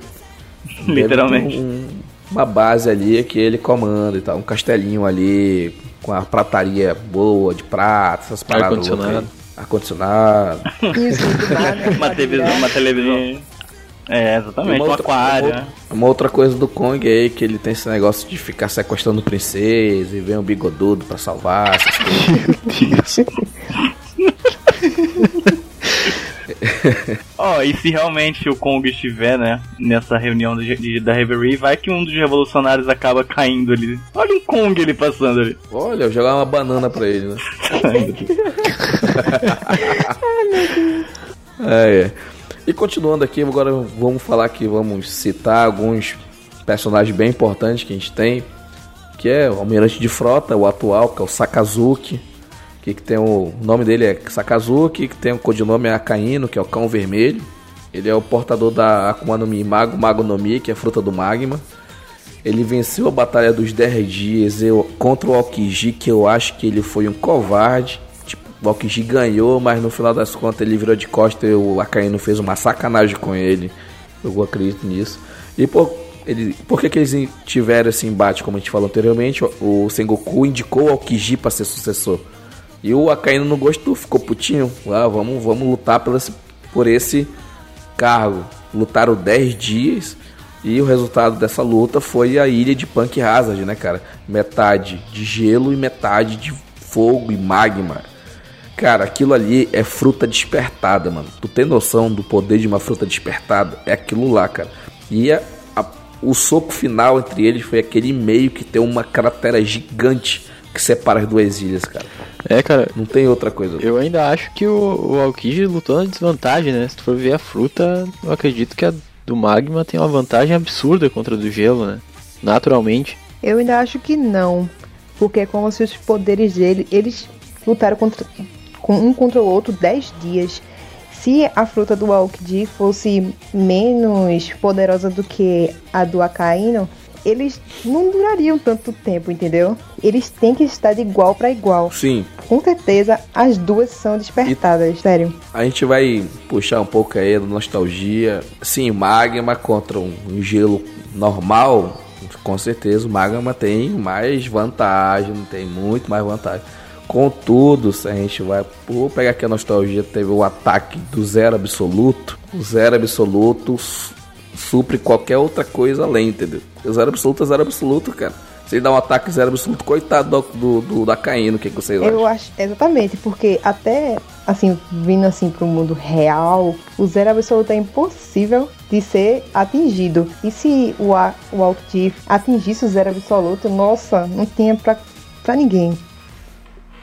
Literalmente. Deve um, uma base ali que ele comanda e tal. Um castelinho ali com a prataria boa de prata, essas paradas. Ar-condicionado. Ar-condicionado. Isso, uma televisão, uma televisão. É, exatamente, um aquário. Uma, uma, outra coisa do Kong aí, que ele tem esse negócio de ficar sequestrando princesa e vem um bigodudo pra salvar essas coisas. Meu Deus. Ó, oh, e se realmente o Kong estiver, né, nessa reunião de, de, da Reverie, vai que um dos revolucionários acaba caindo ali. Olha um Kong ele passando ali. Olha, eu jogar uma banana pra ele, né? é, é. E continuando aqui, agora vamos falar aqui, vamos citar alguns personagens bem importantes que a gente tem, que é o Almirante de Frota, o atual, que é o Sakazuki, que, que tem o, o nome dele é Sakazuki, que tem o codinome Akaino, que é o Cão Vermelho. Ele é o portador da Akuma no Mi Mago, Mago no Mi, que é a fruta do magma. Ele venceu a batalha dos 10 dias eu, contra o Aokiji, que eu acho que ele foi um covarde. Aokiji ganhou, mas no final das contas ele virou de costa e o Akainu fez uma sacanagem com ele. Eu acredito nisso. E por, ele, por que, que eles tiveram esse embate, como a gente falou anteriormente? O, o Sengoku indicou o Aokiji para ser sucessor. E o Akainu não gostou, ficou putinho. Ah, vamos, vamos lutar por esse, por esse cargo. Lutaram 10 dias e o resultado dessa luta foi a ilha de Punk Hazard, né, cara? Metade de gelo e metade de fogo e magma. Cara, aquilo ali é fruta despertada, mano. Tu tem noção do poder de uma fruta despertada? É aquilo lá, cara. E a, a, o soco final entre eles foi aquele meio que tem uma cratera gigante que separa as duas ilhas, cara. É, cara. Não tem outra coisa. Eu ainda acho que o, o Aokiji lutou na desvantagem, né? Se tu for ver a fruta, eu acredito que a do magma tem uma vantagem absurda contra a do gelo, né? Naturalmente. Eu ainda acho que não. Porque é como se os poderes dele. Eles lutaram contra, um contra o outro 10 dias. Se a fruta do Aokiji fosse menos poderosa do que a do Akaino, eles não durariam tanto tempo, entendeu? Eles têm que estar de igual para igual. Sim. Com certeza, as duas são despertadas, e sério. A gente vai puxar um pouco aí da nostalgia. Sim, magma contra um gelo normal, com certeza o magma tem mais vantagem, tem muito mais vantagem. Contudo, se a gente vai vou pegar aqui a nostalgia, teve o ataque do zero absoluto. O zero absoluto supre qualquer outra coisa além, entendeu? Zero absoluto é zero absoluto, cara. Se ele dá um ataque zero absoluto, coitado do, do, do da Caíno, o que, que vocês Eu acho, exatamente, porque até, assim, vindo assim pro mundo real, o zero absoluto é impossível de ser atingido. E se o, o Alt atingisse o zero absoluto, nossa, não tinha pra, pra ninguém.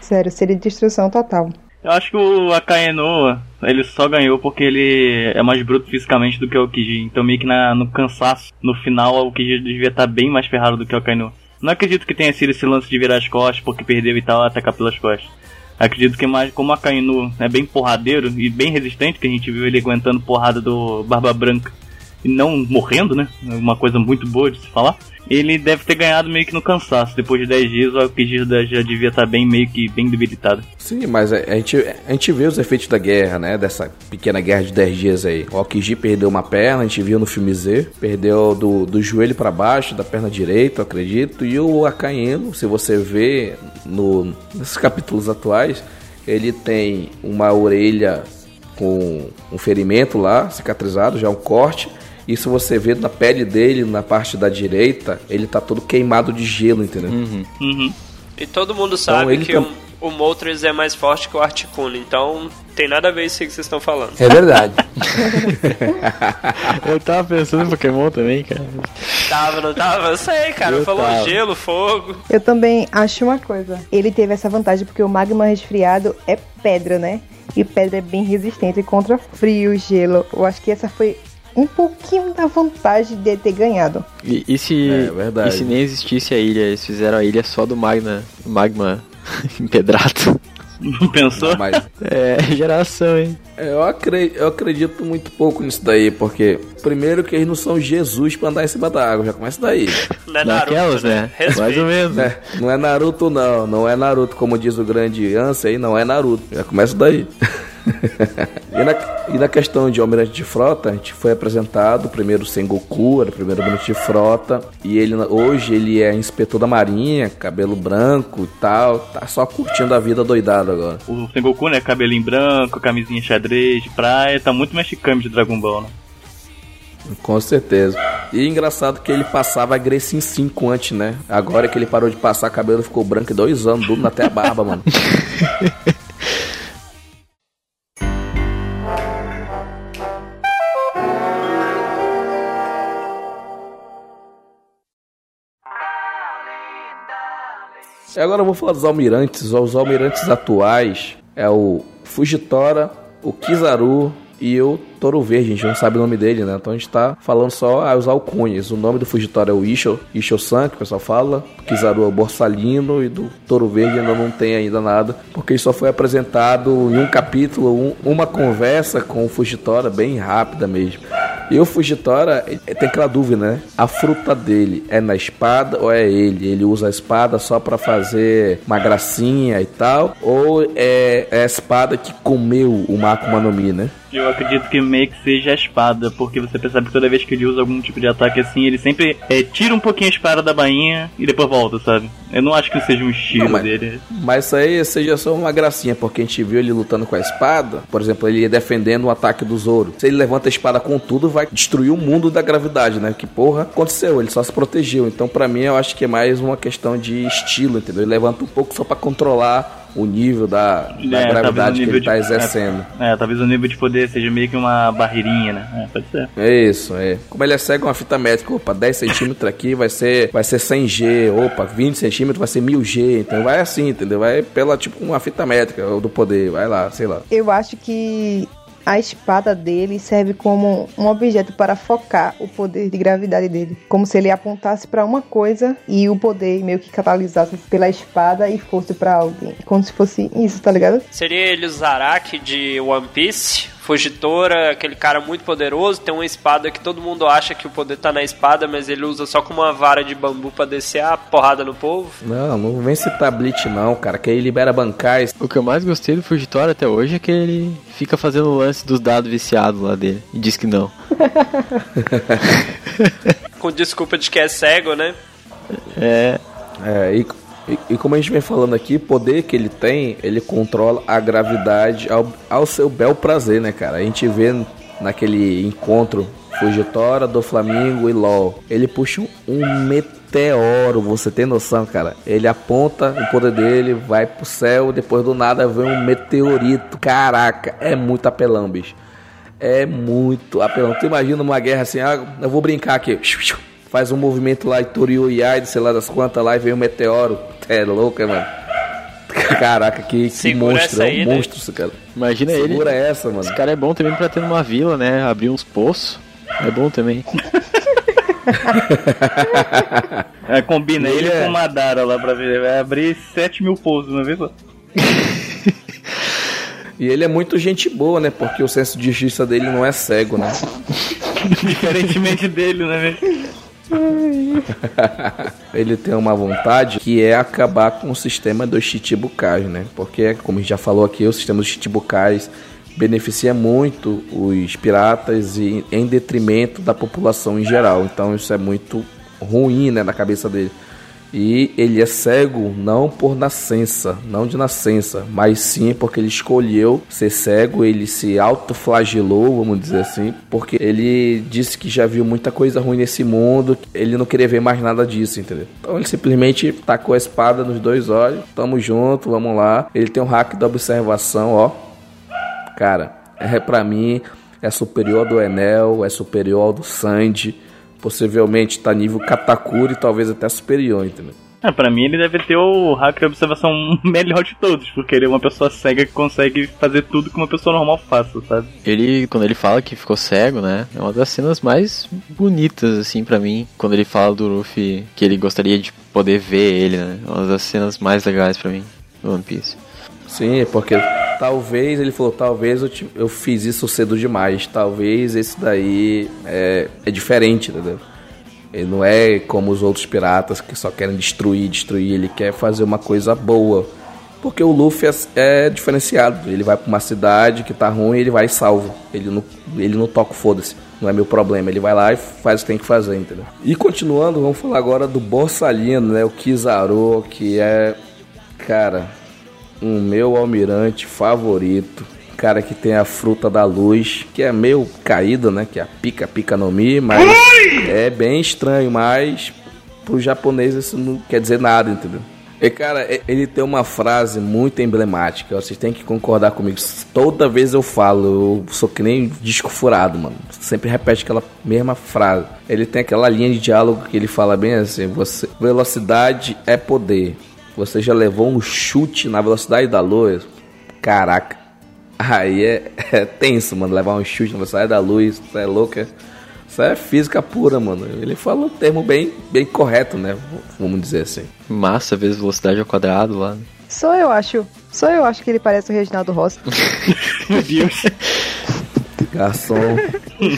Sério, seria destruição total. Eu acho que o Akainu, ele só ganhou porque ele é mais bruto fisicamente do que o Kiji. Então meio que na, no cansaço, no final, o Kiji devia estar bem mais ferrado do que o Akainu. Não acredito que tenha sido esse lance de virar as costas porque perdeu e tal, atacar pelas costas. Acredito que mais como o Akainu é bem porradeiro e bem resistente, que a gente viu ele aguentando porrada do Barba Branca e não morrendo, né? Uma coisa muito boa de se falar ele deve ter ganhado meio que no cansaço. Depois de 10 dias, o Alquijir já devia estar bem, meio que bem debilitado. Sim, mas a, gente, a gente vê os efeitos da guerra, né? Dessa pequena guerra de 10 dias aí. O Alquijir perdeu uma perna, a gente viu no filme Z. Perdeu do, do joelho para baixo, da perna direita, acredito. E o Acaeno, se você vê no, capítulos atuais, ele tem uma orelha com um ferimento lá, cicatrizado, já um corte se você vê na pele dele, na parte da direita, ele tá todo queimado de gelo, entendeu? Uhum. Uhum. E todo mundo então, sabe então, que tam... o, o Moltres é mais forte que o Articuno, então tem nada a ver isso que vocês estão falando. É verdade. eu tava pensando em Pokémon também, cara. Tava, não tava? Eu sei, cara. Eu Falou tava. gelo, fogo. Eu também acho uma coisa. Ele teve essa vantagem porque o magma resfriado é pedra, né? E pedra é bem resistente contra frio e gelo. Eu acho que essa foi um pouquinho da vantagem de ter ganhado. E, e se, é, e se nem existisse a ilha, eles fizeram a ilha só do magma, magma empedrado. Não pensou? Não, mas... É, geração, hein? É, eu, acredito, eu acredito muito pouco nisso daí, porque primeiro que eles não são Jesus pra andar em cima da água, já começa daí. Não é Naruto, Naquelas, né? né? Mais ou menos. É, não é Naruto não, não é Naruto, como diz o grande Ansem aí, não é Naruto, já começa daí. e, na, e na questão de almirante de frota, a gente foi apresentado primeiro sem Goku, era o primeiro almirante de frota, e ele hoje ele é inspetor da marinha, cabelo branco e tal, tá só curtindo a vida doidado agora. O Sengoku, né, cabelinho branco, camisinha xadrez de praia, tá muito mexicano de Dragon Ball, né? Com certeza. E engraçado que ele passava a Grecin 5 antes, né? Agora que ele parou de passar, cabelo ficou branco e dois anos, duro até a barba, mano. Agora eu vou falar dos almirantes. Os almirantes atuais é o Fujitora, o Kizaru, e o Toro Verde, a gente não sabe o nome dele, né? Então a gente tá falando só ah, os alcunhas. O nome do Fugitório é o Isho, Isho-san, que o pessoal fala, Kizaru é o Borsalino e do Toro Verde ainda não tem ainda nada, porque ele só foi apresentado em um capítulo, um, uma conversa com o Fugitória bem rápida mesmo. E o Fugitora tem aquela dúvida, né? A fruta dele é na espada ou é ele? Ele usa a espada só para fazer uma gracinha e tal? Ou é, é a espada que comeu o Mako Manomi, né? Eu acredito que meio que seja a espada, porque você percebe que toda vez que ele usa algum tipo de ataque assim, ele sempre é, tira um pouquinho a espada da bainha e depois volta, sabe? Eu não acho que seja um estilo não, mas, dele. Mas isso aí seja só uma gracinha, porque a gente viu ele lutando com a espada, por exemplo, ele defendendo o ataque do Zoro. Se ele levanta a espada com tudo, vai destruir o mundo da gravidade, né? Que porra aconteceu, ele só se protegeu. Então, para mim, eu acho que é mais uma questão de estilo, entendeu? Ele levanta um pouco só para controlar o nível da, da é, gravidade que ele está exercendo. É, é, talvez o nível de poder seja meio que uma barreirinha, né? É, pode ser. É isso, é. Como ele é cego, uma fita métrica, opa, 10 centímetros aqui vai ser, vai ser 100G, opa, 20 centímetros vai ser 1000G, então vai assim, entendeu? Vai pela, tipo, uma fita métrica do poder, vai lá, sei lá. Eu acho que a espada dele serve como um objeto para focar o poder de gravidade dele, como se ele apontasse para uma coisa e o poder meio que catalisasse pela espada e fosse para alguém, como se fosse isso, tá ligado? Seria ele o Zarak de One Piece? Fugitora, aquele cara muito poderoso, tem uma espada que todo mundo acha que o poder tá na espada, mas ele usa só como uma vara de bambu pra descer a porrada no povo. Não, não vem citar Bleach não, cara, que ele libera bancais. O que eu mais gostei do Fugitório até hoje é que ele fica fazendo o lance dos dados viciados lá dele e diz que não. Com desculpa de que é cego, né? É. É, e e, e, como a gente vem falando aqui, poder que ele tem, ele controla a gravidade ao, ao seu bel prazer, né, cara? A gente vê naquele encontro Fugitória do Flamengo e LOL. Ele puxa um, um meteoro, você tem noção, cara? Ele aponta o poder dele, vai pro céu, depois do nada vem um meteorito. Caraca, é muito apelão, bicho. É muito apelão. Tu imagina uma guerra assim, ah, eu vou brincar aqui. Faz um movimento lá, Itorio Yai, sei lá das quantas lá, e vem um meteoro é louco, mano. Caraca, que, que monstro, aí, é um né? monstro, cara. Imagina Segura ele. Segura essa, mano. Esse cara é bom também pra ter numa vila, né? Abrir uns poços. É bom também. é, combina ele, ele é... com Madara lá pra ver. Vai abrir 7 mil poços uma vez só. E ele é muito gente boa, né? Porque o senso de justiça dele não é cego, né? Diferentemente dele, né, velho? Ele tem uma vontade que é acabar com o sistema dos chichibukais, né? Porque, como a gente já falou aqui, o sistema dos chichibukais beneficia muito os piratas e em detrimento da população em geral. Então isso é muito ruim, né, na cabeça dele. E ele é cego não por nascença, não de nascença, mas sim porque ele escolheu ser cego, ele se autoflagelou, vamos dizer assim, porque ele disse que já viu muita coisa ruim nesse mundo, ele não queria ver mais nada disso, entendeu? Então ele simplesmente tacou a espada nos dois olhos, tamo junto, vamos lá. Ele tem um hack da observação, ó. Cara, é para mim é superior do Enel, é superior ao do Sandy possivelmente tá nível Katakuri, talvez até superior, entendeu? É, pra mim ele deve ter o hack de observação melhor de todos, porque ele é uma pessoa cega que consegue fazer tudo que uma pessoa normal faça, sabe? Ele, quando ele fala que ficou cego, né, é uma das cenas mais bonitas, assim, para mim, quando ele fala do Luffy que ele gostaria de poder ver ele, né, é uma das cenas mais legais para mim do One Piece. Sim, porque talvez, ele falou, talvez eu, eu fiz isso cedo demais. Talvez esse daí é, é diferente, entendeu? Ele não é como os outros piratas que só querem destruir, destruir. Ele quer fazer uma coisa boa. Porque o Luffy é, é diferenciado. Ele vai pra uma cidade que tá ruim ele vai salva. Ele não, ele não toca foda-se. Não é meu problema. Ele vai lá e faz o que tem que fazer, entendeu? E continuando, vamos falar agora do Borsalino, né? O Kizaru, que é. Cara, um meu almirante favorito. Cara que tem a fruta da luz, que é meio caída, né? Que é a pica pica no mi, mas é bem estranho, mas pro japonês isso não quer dizer nada, entendeu? E cara, ele tem uma frase muito emblemática, vocês têm que concordar comigo. Toda vez eu falo, eu sou que nem disco furado, mano. Sempre repete aquela mesma frase. Ele tem aquela linha de diálogo que ele fala bem assim: você, velocidade é poder. Você já levou um chute na velocidade da luz? Caraca. Aí é, é tenso, mano, levar um chute na saia da luz, você é louca. Isso é física pura, mano. Ele fala um termo bem, bem correto, né? Vamos dizer assim. Massa vezes velocidade ao quadrado lá. Só eu acho. Só eu acho que ele parece o Reginaldo Rossi. Meu Deus. Garçom.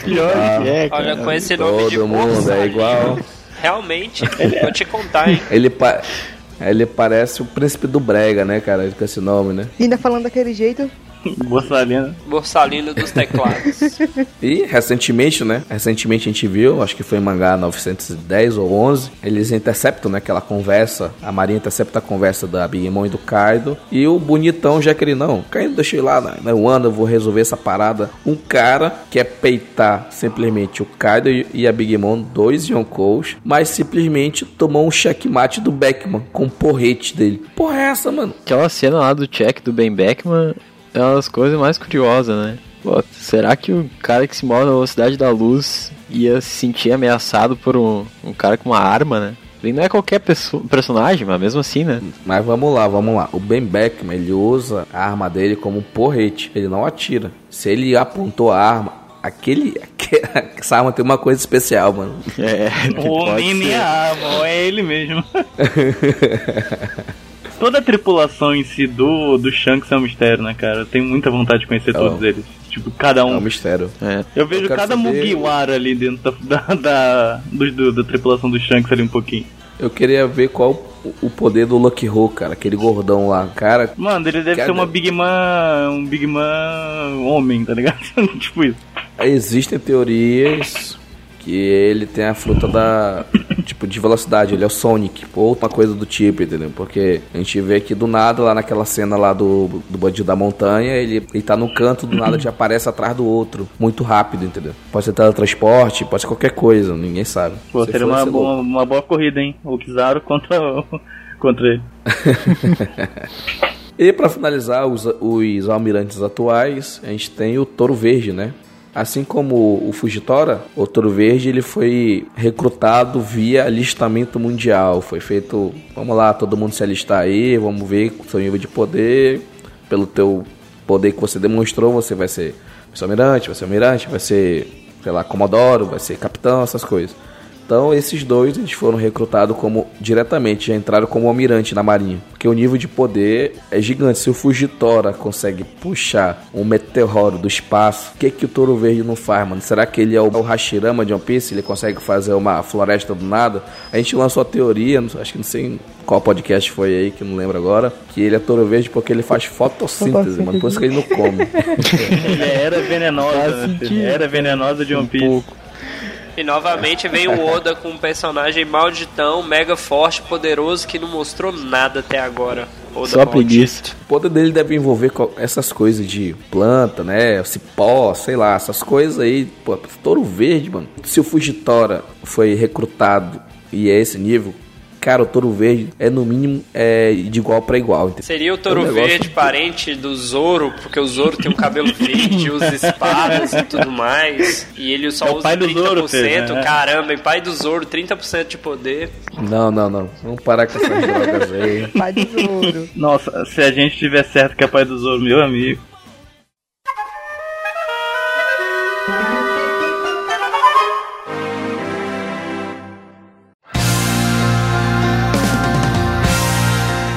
Pior Ah, que é, Olha, cara. com esse nome de Todo mundo é igual. Realmente, vou te contar, hein? Ele, pa... ele parece o príncipe do Brega, né, cara? Com esse nome, né? E ainda falando daquele jeito. Borsalino. Borsalino dos teclados. E recentemente, né? Recentemente a gente viu, acho que foi em mangá 910 ou 11, eles interceptam, né? Aquela conversa, a Marinha intercepta a conversa da Big Mom e do Kaido. E o bonitão já que ele não, Kaido deixa eu ir lá, né? Eu ando, eu vou resolver essa parada. Um cara quer peitar simplesmente o Kaido e- e a Big Mom, dois Yonkous, mas simplesmente tomou um checkmate do Beckman com o porrete dele. Porra é essa, mano? Aquela cena lá do check do Ben Beckman é uma das coisas mais curiosas, né? Pô, será que o cara que se move na velocidade da luz ia se sentir ameaçado por um, um cara com uma arma, né? Ele não é qualquer perso- personagem, mas mesmo assim, né? Mas vamos lá, vamos lá. O Ben Beckman, ele usa a arma dele como um porrete. Ele não atira. Se ele apontou a arma, aquele, aque- essa arma tem uma coisa especial, mano. É, O pode Mini ser. Amon, é ele mesmo. Toda a tripulação em si do, do Shanks é um mistério, né, cara? Eu tenho muita vontade de conhecer É todos um- eles. Tipo, cada É um um. mistério. É. Eu vejo Eu cada saber- Mugiwara ali dentro da, da, da, do- da tripulação do Shanks ali um pouquinho. Eu queria ver qual o- poder do Lucky Ho, cara. Aquele gordão lá. Cara, Mano, ele deve Cada- ser uma Big Man. Um Big Man homem, tá ligado? tipo isso. existem teorias que ele tem a fruta da. Tipo, de velocidade. Ele é o Sonic. Ou outra coisa do tipo, entendeu? Porque a gente vê que do nada, lá naquela cena lá do, do bandido da montanha, ele, ele tá no canto, do nada já aparece atrás do outro. Muito rápido, entendeu? Pode ser teletransporte, pode ser qualquer coisa, ninguém sabe. Pô, Se seria for, uma, ser boa, louco. uma boa corrida, hein? O Kizaru contra, o- contra ele. E para finalizar os, os almirantes atuais, a gente tem o Touro Verde, né? Assim como o Fujitora, o Touro Verde ele foi recrutado via alistamento mundial. Foi feito, vamos lá, todo mundo se alistar aí, vamos ver o seu nível de poder. Pelo teu poder que você demonstrou, você vai ser, vai ser almirante, vai ser almirante, vai ser, sei lá, comodoro, vai ser capitão, essas coisas. Então esses dois eles foram recrutados como diretamente, já entraram como almirante na marinha, porque o nível de poder é gigante. Se o Fujitora consegue puxar um meteoro do espaço, o que que o Touro Verde não faz, mano? Será que ele é o, o Hashirama de One Piece? Ele consegue fazer uma floresta do nada? A gente lançou a teoria, acho que não sei qual podcast foi aí, que não lembro agora, que ele é Touro Verde porque ele faz fotossíntese, mano. Por isso que ele não come. Ele era venenosa, né. Era venenosa de One Piece. E novamente veio o Oda com um personagem malditão, mega forte, poderoso, que não mostrou nada até agora. Oda Só maldito. preguiça. O poder dele deve envolver essas coisas de planta, né? Cipó, sei lá, essas coisas aí. Pô, touro verde, mano. Se o Fujitora foi recrutado e é esse nível, cara, o touro verde é no mínimo é de igual pra igual. entendeu? Seria o Touro É um negócio- Verde parente do Zoro, porque o Zoro tem um cabelo verde, usa espadas e tudo mais. E ele só É o usa pai do 30%. Zoro, filho, né? Caramba, e pai do Zoro, 30% de poder. Não, não, não. Vamos parar com essas drogas aí. Pai do Zoro. Nossa, se a gente tiver certo que é pai do Zoro, meu amigo.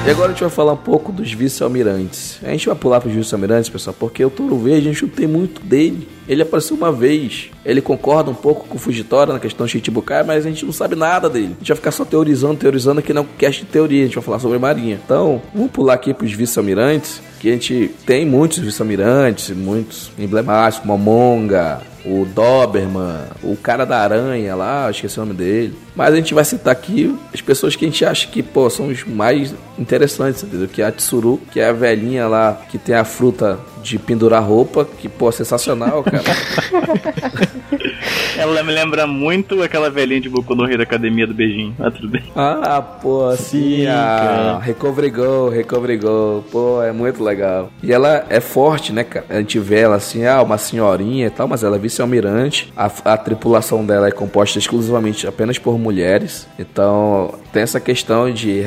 E agora a gente vai falar um pouco dos vice-almirantes. A gente vai pular para os vice-almirantes, pessoal, porque o Touro Verde a gente não tem muito dele. Ele apareceu uma vez. Ele concorda um pouco com o Fujitora na questão Chichibukai, mas a gente não sabe nada dele. A gente vai ficar só teorizando, teorizando aqui não cast de teoria. A gente vai falar sobre Marinha. Então, vamos pular aqui para os vice-almirantes, que a gente tem muitos vice-almirantes, muitos emblemáticos, como a Monga, o Doberman, o cara da aranha lá, esqueci o nome dele. Mas a gente vai citar aqui as pessoas que a gente acha que, pô, são os mais interessantes, entendeu? Que é a Tsuru, que é a velhinha lá que tem a fruta de pendurar roupa, que, pô, sensacional, cara. Ela me lembra muito aquela velhinha de Boku no Hero Academia do Beijinho. Ah, tudo bem. ah, pô, assim, Sim, a cara. Recovery Go, Recovery Go, pô, é muito legal. E ela é forte, né, cara? A gente vê ela assim, ah, uma senhorinha e tal, mas ela é vice-almirante. A, a tripulação dela é composta exclusivamente apenas por mulheres. Então tem essa questão de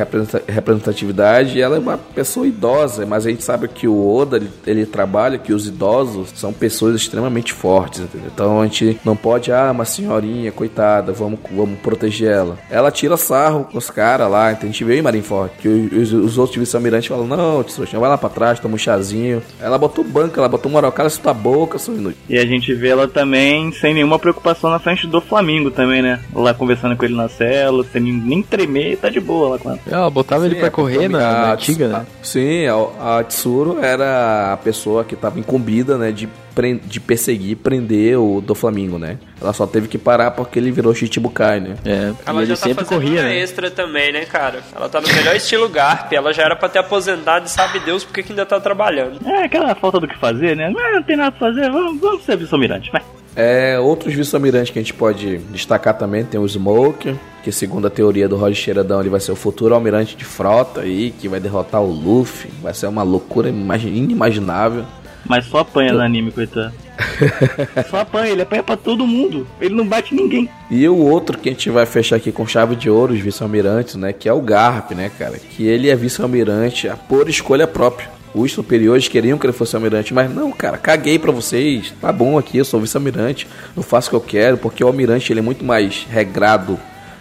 representatividade. Ela é uma pessoa idosa, mas a gente sabe que o Oda ele, ele trabalha que os idosos são pessoas extremamente fortes, entendeu? Então a gente não pode, ah, uma senhorinha, coitada, vamos, vamos proteger ela. Ela tira sarro com os caras lá, então a gente vê em Marineford que os, os outros vice-almirantes falam: não, Tsushima, vai lá pra trás, toma um chazinho. Ela botou banca, ela botou moral, cara, sua boca, sua inútil. E a gente vê ela também sem nenhuma preocupação na frente do Flamengo também, né? Lá conversando com ele na cela, sem nem tremer, tá de boa lá com ela. Ela botava Sim, ele pra correr na, na antiga, né? Sim, a, a Tsuru era a pessoa que tava incumbida, né, de de perseguir e prender o do Flamengo, né? Ela só teve que parar porque ele virou Chichibukai, né? É, ela já tá sempre corria, né? extra também, né, cara? Ela tá no melhor estilo Garp, ela já era pra ter aposentado e sabe Deus porque que ainda tá trabalhando. É, aquela falta do que fazer, né? Não, não tem nada pra fazer, vamos, vamos ser vice-almirante, vai. É, outros vice-almirantes que a gente pode destacar também tem o Smoke, que segundo a teoria do Roger Cheiradão, ele vai ser o futuro almirante de frota aí, que vai derrotar o Luffy. Vai ser uma loucura inimaginável. Mas só apanha no anime, coitado. só apanha, ele apanha pra todo mundo. Ele não bate ninguém. E o outro que a gente vai fechar aqui com chave de ouro, os vice-almirantes, né? Que é o Garp, né, cara? Que ele é vice-almirante por escolha própria. Os superiores queriam que ele fosse almirante, mas não, cara, caguei para vocês. Tá bom aqui, eu sou vice-almirante, eu faço o que eu quero, porque o almirante ele é muito mais regrado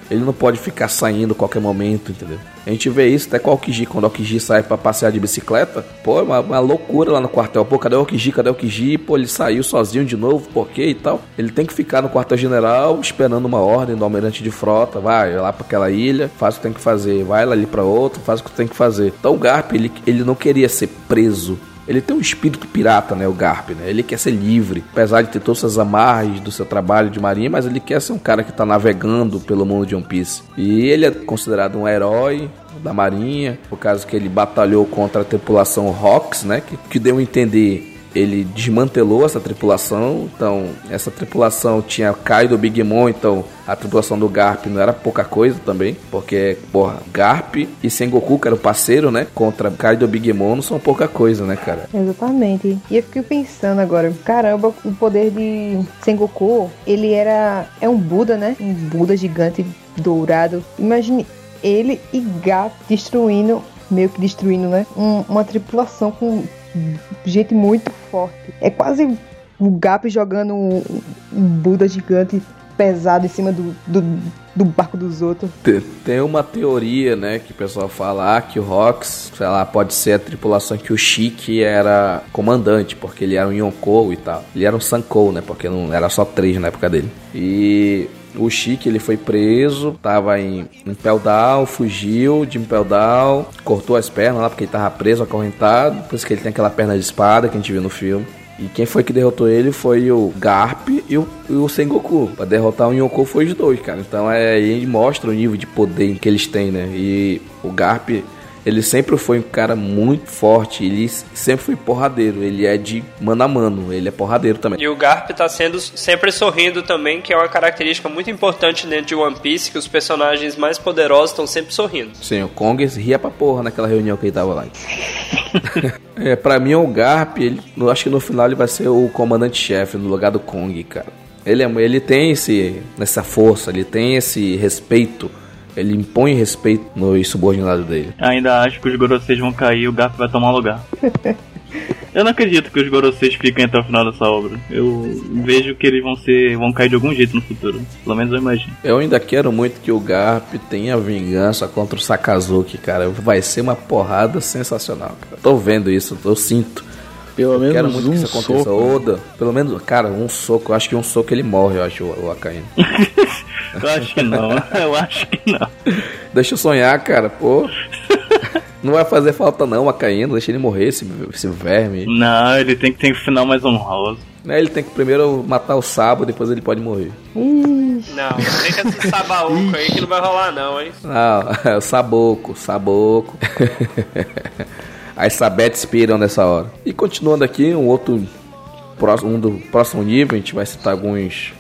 ele não pode ficar saindo a qualquer momento, entendeu? A gente vê isso até com o Okiji, quando o Okiji sai para passear de bicicleta, pô, é uma, uma, loucura lá no quartel. Pô, cadê o Okiji? Cadê o Okiji? Pô, ele saiu sozinho de novo, por quê e tal? Ele tem que ficar no quartel-general esperando uma ordem do almirante de frota, vai lá para aquela ilha, faz o que tem que fazer, vai lá ali para outro, faz o que tem que fazer. Então o Garp, ele, ele não queria ser preso ele tem um espírito pirata, né, o Garp, né? Ele quer ser livre, apesar de ter todas essas amarras do seu trabalho de marinha, mas ele quer ser um cara que está navegando pelo mundo de One Piece. E ele é considerado um herói da marinha, por causa que ele batalhou contra a tripulação Rocks, né, que, que deu a entender ele desmantelou essa tripulação. Então, essa tripulação tinha Kaido Big Mom, então a tripulação do Garp não era pouca coisa também, porque, porra, Garp e Sengoku, que era o parceiro, né, contra Kaido Big Mom não são pouca coisa, né, cara? Exatamente. E eu fiquei pensando agora, caramba, o poder de Sengoku, ele era é um Buda, né? Um Buda gigante dourado. Imagine ele e Garp destruindo meio que destruindo, né? Um, uma tripulação com gente muito forte. É quase o Gap jogando um, um Buda gigante pesado em cima do, do, do barco dos outros. Tem uma teoria, né, que o pessoal fala ah, que o Rox, sei lá, pode ser a tripulação que o Shiki era comandante, porque ele era um Yonkou e tal. Ele era um Sankou, né, porque não era só três na época dele. E o Chique ele foi preso, tava em Impel Down, fugiu de Impel Down, cortou as pernas lá porque ele tava preso, acorrentado. Por isso que ele tem aquela perna de espada que a gente viu no filme. E quem foi que derrotou ele foi o Garp e o, e o Sengoku. Pra derrotar o Yonkou foi os dois, cara. Então é, aí mostra o nível de poder que eles têm, né? E o Garp ele sempre foi um cara muito forte, ele sempre foi porradeiro, ele é de mano a mano, ele é porradeiro também. E o Garp tá sendo sempre sorrindo também, que é uma característica muito importante dentro de One Piece, que os personagens mais poderosos estão sempre sorrindo. Sim, o Kong ria pra porra naquela reunião que ele tava lá. é, pra mim o Garp, ele, eu acho que no final ele vai ser o comandante-chefe no lugar do Kong, cara. Ele, é, ele tem esse, essa força, ele tem esse respeito ele impõe respeito nos subordinados dele. Ainda acho que os Goroseis vão cair e o Garp vai tomar lugar. Eu não acredito que os Goroseis fiquem até o final dessa obra. Eu vejo que eles vão ser. vão cair de algum jeito no futuro. Pelo menos eu imagino. Eu ainda quero muito que o Garp tenha vingança contra o Sakazuki, cara. Vai ser uma porrada sensacional, cara. Tô vendo isso, eu sinto. Pelo menos quero muito um que isso aconteça. Soco. Né? Oda, pelo menos, cara, um soco. Eu acho que um soco ele morre, eu acho, o, o Akainu. eu acho que não, eu acho que não. Deixa eu sonhar, cara, pô. Não vai fazer falta não, Akainu, deixa ele morrer, esse, esse verme. Não, ele tem que ter um final mais honroso. Né, ele tem que primeiro matar o Sabo, depois ele pode morrer. Não, tem que esse sabaúco aí que não vai rolar não, hein? Não, é o Saboco, Saboco. As sabetes piram nessa hora. E continuando aqui, um outro próximo, um do próximo nível, a gente vai citar alguns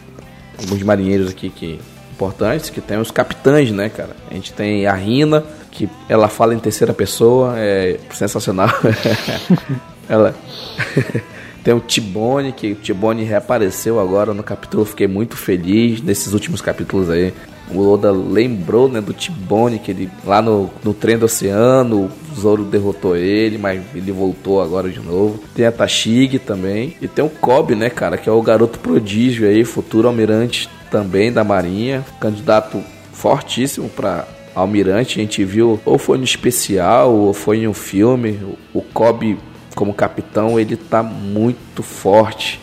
alguns marinheiros aqui que importantes, que tem os capitães, né, cara? A gente tem a Rina, que ela fala em terceira pessoa, é sensacional. ela Tem o Tibone, que o Tibone reapareceu agora no capítulo. Fiquei muito feliz nesses últimos capítulos aí. O Oda lembrou, né, do Tibone, que ele lá no, no trem do oceano, o Zoro derrotou ele, mas ele voltou agora de novo. Tem a Tashig também. E tem o Kobe, né, cara, que é o garoto prodígio aí, futuro almirante também da Marinha. Candidato fortíssimo para almirante. A gente viu, ou foi no especial, ou foi em um filme. O Kobe, como capitão, ele tá muito forte.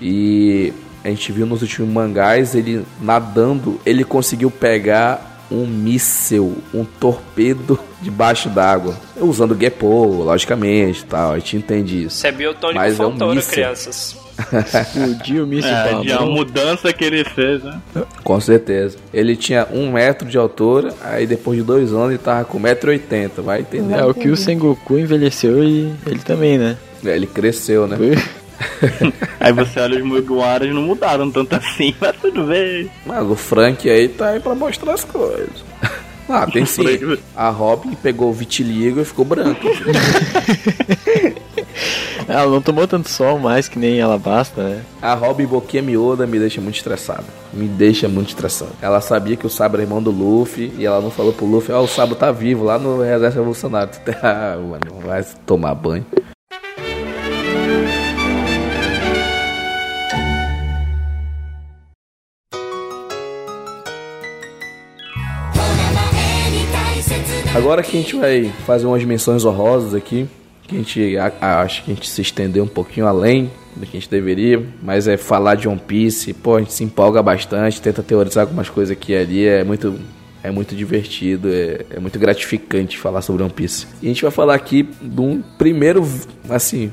E a gente viu nos últimos mangás ele nadando, ele conseguiu pegar um míssel, um torpedo debaixo d'água. Usando Gepo, logicamente, tal. A gente entende isso. Isso é biotônico Mas é um crianças. Explodiu o míssil é, a mudança que ele fez, né? Com certeza. Ele tinha um metro de altura, aí depois de dois anos ele tava com 1,80m, vai entender. É, o que o Sengoku envelheceu e ele também, né? É, ele cresceu, né? aí você olha os Mugiwaras não mudaram tanto assim, mas tudo bem. Mas o Frank aí tá aí pra mostrar as coisas. Ah, tem sim. A Robin pegou o vitiligo e ficou branco. ela não tomou tanto sol mais que nem ela basta, né? A Robin Boquinha Mioda me deixa muito estressada. Me deixa muito estressada. Ela sabia que o Sabo é irmão do Luffy e ela não falou pro Luffy, ó, oh, o Sabo tá vivo lá no Exército Revolucionário. ah, mano, vai tomar banho. Agora que a gente vai fazer umas menções honrosas aqui, que a gente acha que a gente se estendeu um pouquinho além do que a gente deveria, mas é falar de One Piece, pô, a gente se empolga bastante, tenta teorizar algumas coisas aqui e ali, é muito é muito divertido, é, é muito gratificante falar sobre One Piece. E a gente vai falar aqui de um primeiro, assim,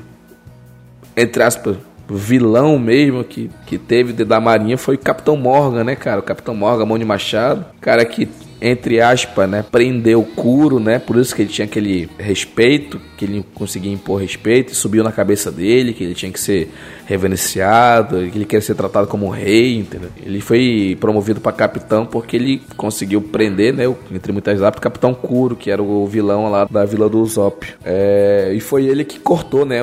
entre aspas, vilão mesmo que, que teve da Marinha foi o Capitão Morgan, né, cara? O Capitão Morgan, mão de machado. Cara que entre aspas, né, prendeu o Kuro, né? Por isso que ele tinha aquele respeito, que ele conseguia impor respeito, subiu na cabeça dele, que ele tinha que ser reverenciado, que ele queria ser tratado como rei, entendeu? Ele foi promovido para capitão porque ele conseguiu prender, né, entre muitas aspas, o Capitão Kuro, que era o vilão lá da Vila do Usopp. É, e foi ele que cortou, né,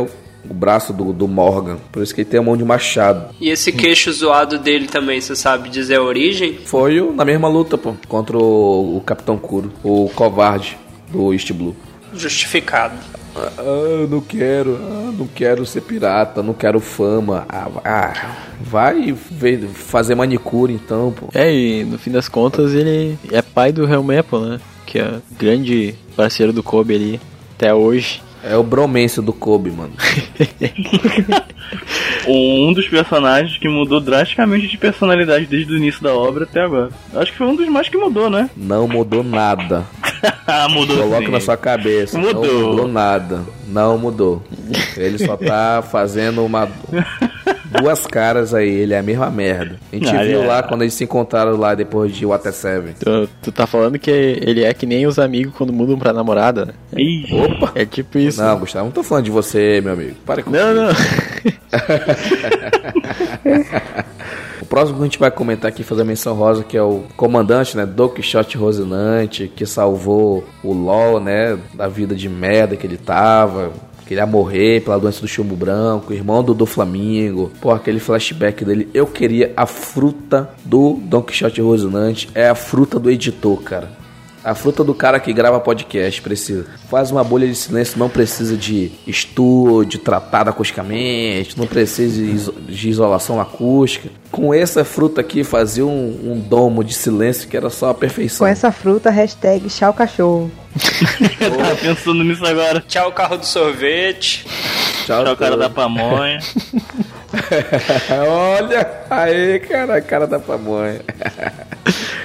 o braço do, do Morgan. Por isso que ele tem a mão de machado. E esse queixo zoado dele também, você sabe dizer a origem? Foi na mesma luta, pô, contra o, o Capitão Kuro, o covarde do East Blue. Justificado. Ah, não quero, ah, não quero ser pirata, não quero fama. Ah, ah, vai ver, fazer manicure então, pô. É, e no fim das contas ele é pai do Helmepo, né? Que é grande parceiro do Kobe ali até hoje. É o bromance do Kobe, mano. um dos personagens que mudou drasticamente de personalidade desde o início da obra até agora. Acho que foi um dos mais que mudou, né? Não mudou nada. mudou Coloca sim. na sua cabeça. Mudou. Não mudou nada. Não mudou. Ele só tá fazendo uma duas caras aí, ele é a mesma merda. A gente ah, viu é. lá quando eles se encontraram lá depois de Water Seven. Tu, tu tá falando que ele é que nem os amigos quando mudam pra namorada? Ih, Opa! É tipo isso. Não, Gustavo, não tô falando de você, meu amigo. Para com Não, não. o próximo que a gente vai comentar aqui, fazer a menção rosa, que é o comandante, né, Don Quixote Rosinante, que salvou o LOL, né, da vida de merda que ele tava que ele ia morrer pela doença do chumbo branco, irmão do, do Flamingo. Pô, aquele flashback dele. Eu queria a fruta do Don Quixote Rosinante. É a fruta do editor, cara. A fruta do cara que grava podcast precisa. Faz uma bolha de silêncio, não precisa de estúdio, tratado acusticamente, não precisa de isolação acústica. Com essa fruta aqui, fazia um, um domo de silêncio que era só a perfeição. Com essa fruta, hashtag tchau cachorro. Eu tava pensando nisso agora. Tchau carro do sorvete. Tchau, tchau cara da pamonha. Olha aí, cara, cara da pamonha.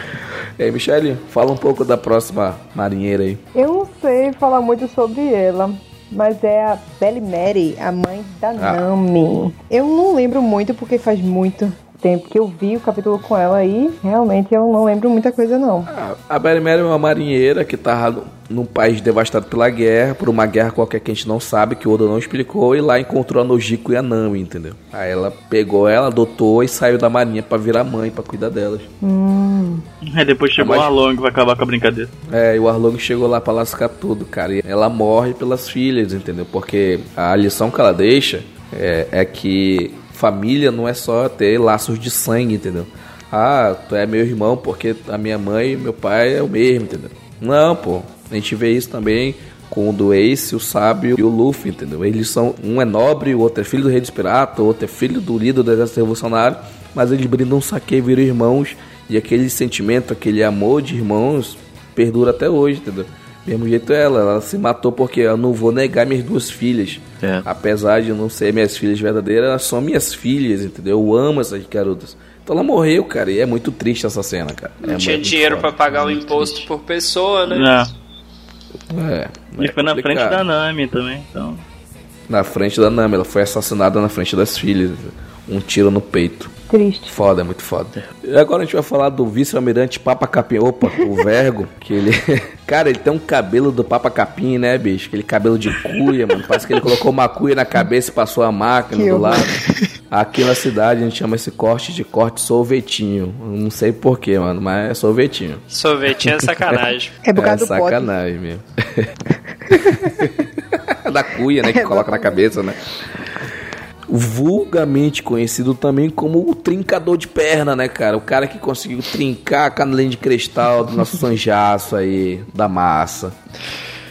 E aí, Michele, fala um pouco da próxima marinheira aí. Eu não sei falar muito sobre ela, mas é a Belly Mary, a mãe da ah. Nami. Eu não lembro muito porque faz muito tempo que eu vi o capítulo com ela aí, realmente eu não lembro muita coisa não. Ah, a Belly Mary é uma marinheira que tava num país devastado pela guerra, por uma guerra qualquer que a gente não sabe, que o Oda não explicou, e lá encontrou a Nojiko e a Nami, entendeu? Aí ela pegou ela, adotou e saiu da marinha para virar mãe, para cuidar delas. Hum. Aí depois chegou o Arlong que vai acabar com a brincadeira. É, e o Arlong chegou lá pra lascar tudo, cara. E ela morre pelas filhas, entendeu? Porque a lição que ela deixa é, é que família não é só ter laços de sangue, entendeu? Ah, tu é meu irmão porque a minha mãe e meu pai é o mesmo, entendeu? Não, pô. A gente vê isso também com o do Ace, o Sábio e o Luffy, entendeu? Eles são. Um é nobre, o outro é filho do rei dos piratas, o outro é filho do líder do exército revolucionário, mas eles brindam um saque e viram irmãos. E aquele sentimento, aquele amor de irmãos perdura até hoje, entendeu? Mesmo jeito ela, ela se matou porque eu não vou negar minhas duas filhas. É. Apesar de não ser minhas filhas verdadeiras, elas são minhas filhas, entendeu? Eu amo essas garotas. Então ela morreu, cara, e é muito triste essa cena, cara. Não é tinha dinheiro para pagar o imposto triste. por pessoa, né? É. E é foi na frente da Nami também, então. Na frente da Nami, ela foi assassinada na frente das filhas. Um tiro no peito. Triste. Foda, é muito foda. E agora a gente vai falar do vice-almirante Papa Capim. Opa, o Vergo, que ele. Cara, ele tem um cabelo do Papa Capim, né, bicho? Aquele cabelo de cuia, mano. Parece que ele colocou uma cuia na cabeça e passou a máquina que do lado. Aqui na cidade a gente chama esse corte de corte sorvetinho. Não sei porquê, mano, mas é sorvetinho. Sorvetinho é sacanagem. É por causa é do sacanagem mesmo. da cuia, né? Que coloca na cabeça, né? vulgarmente conhecido também como o trincador de perna, né, cara? O cara que conseguiu trincar a canelinha de cristal do nosso sanjaço aí, da massa.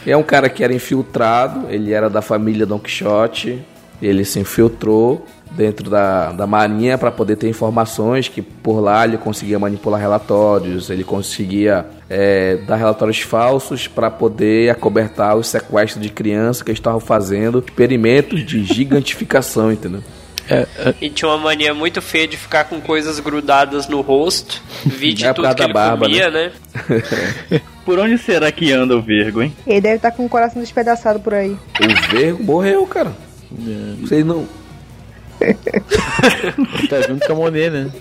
É um cara que era infiltrado, ele era da família Don Quixote, ele se infiltrou dentro da, da marinha para poder ter informações que por lá ele conseguia manipular relatórios, ele conseguia é, dar relatórios falsos para poder acobertar os sequestros de crianças que estavam fazendo experimentos de gigantificação, entendeu? É, é. E tinha uma mania muito feia de ficar com coisas grudadas no rosto. Vide é tudo que ele barba, comia, né? né? por onde será que anda o Vergo, hein? Ele deve estar tá com o coração despedaçado por aí. O Vergo morreu, cara. É. Vocês não. tá junto com a Monet, né?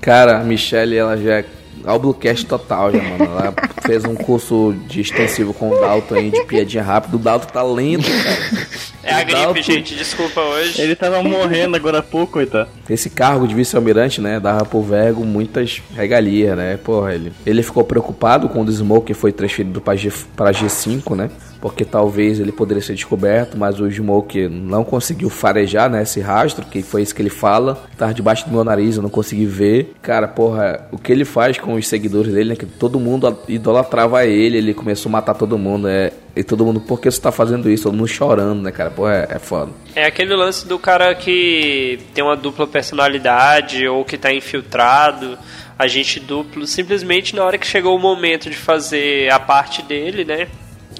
Cara, a Michelle, ela já é Alblucast total já, mano. Ela fez um curso de extensivo com o Dalton aí, de piadinha rápida. O Dalton tá lento, cara. É a gripe, Dalton... gente, desculpa hoje. Ele tava morrendo agora há pouco, coitado. Esse cargo de vice-almirante, né, dava pro Vergo muitas regalias, né? Porra, ele, ele ficou preocupado quando o Smoke foi transferido pra, G, pra G5, né? porque talvez ele poderia ser descoberto, mas o Smoke não conseguiu farejar né, esse rastro, que foi isso que ele fala. Tava debaixo do meu nariz, eu não consegui ver. Cara, porra, o que ele faz com os seguidores dele, né? Que todo mundo idolatrava ele, ele começou a matar todo mundo. É, e todo mundo, por que você tá fazendo isso? Todo mundo chorando, né, cara? Porra, é, é foda. É aquele lance do cara que tem uma dupla personalidade ou que tá infiltrado agente duplo, simplesmente na hora que chegou o momento de fazer a parte dele, né?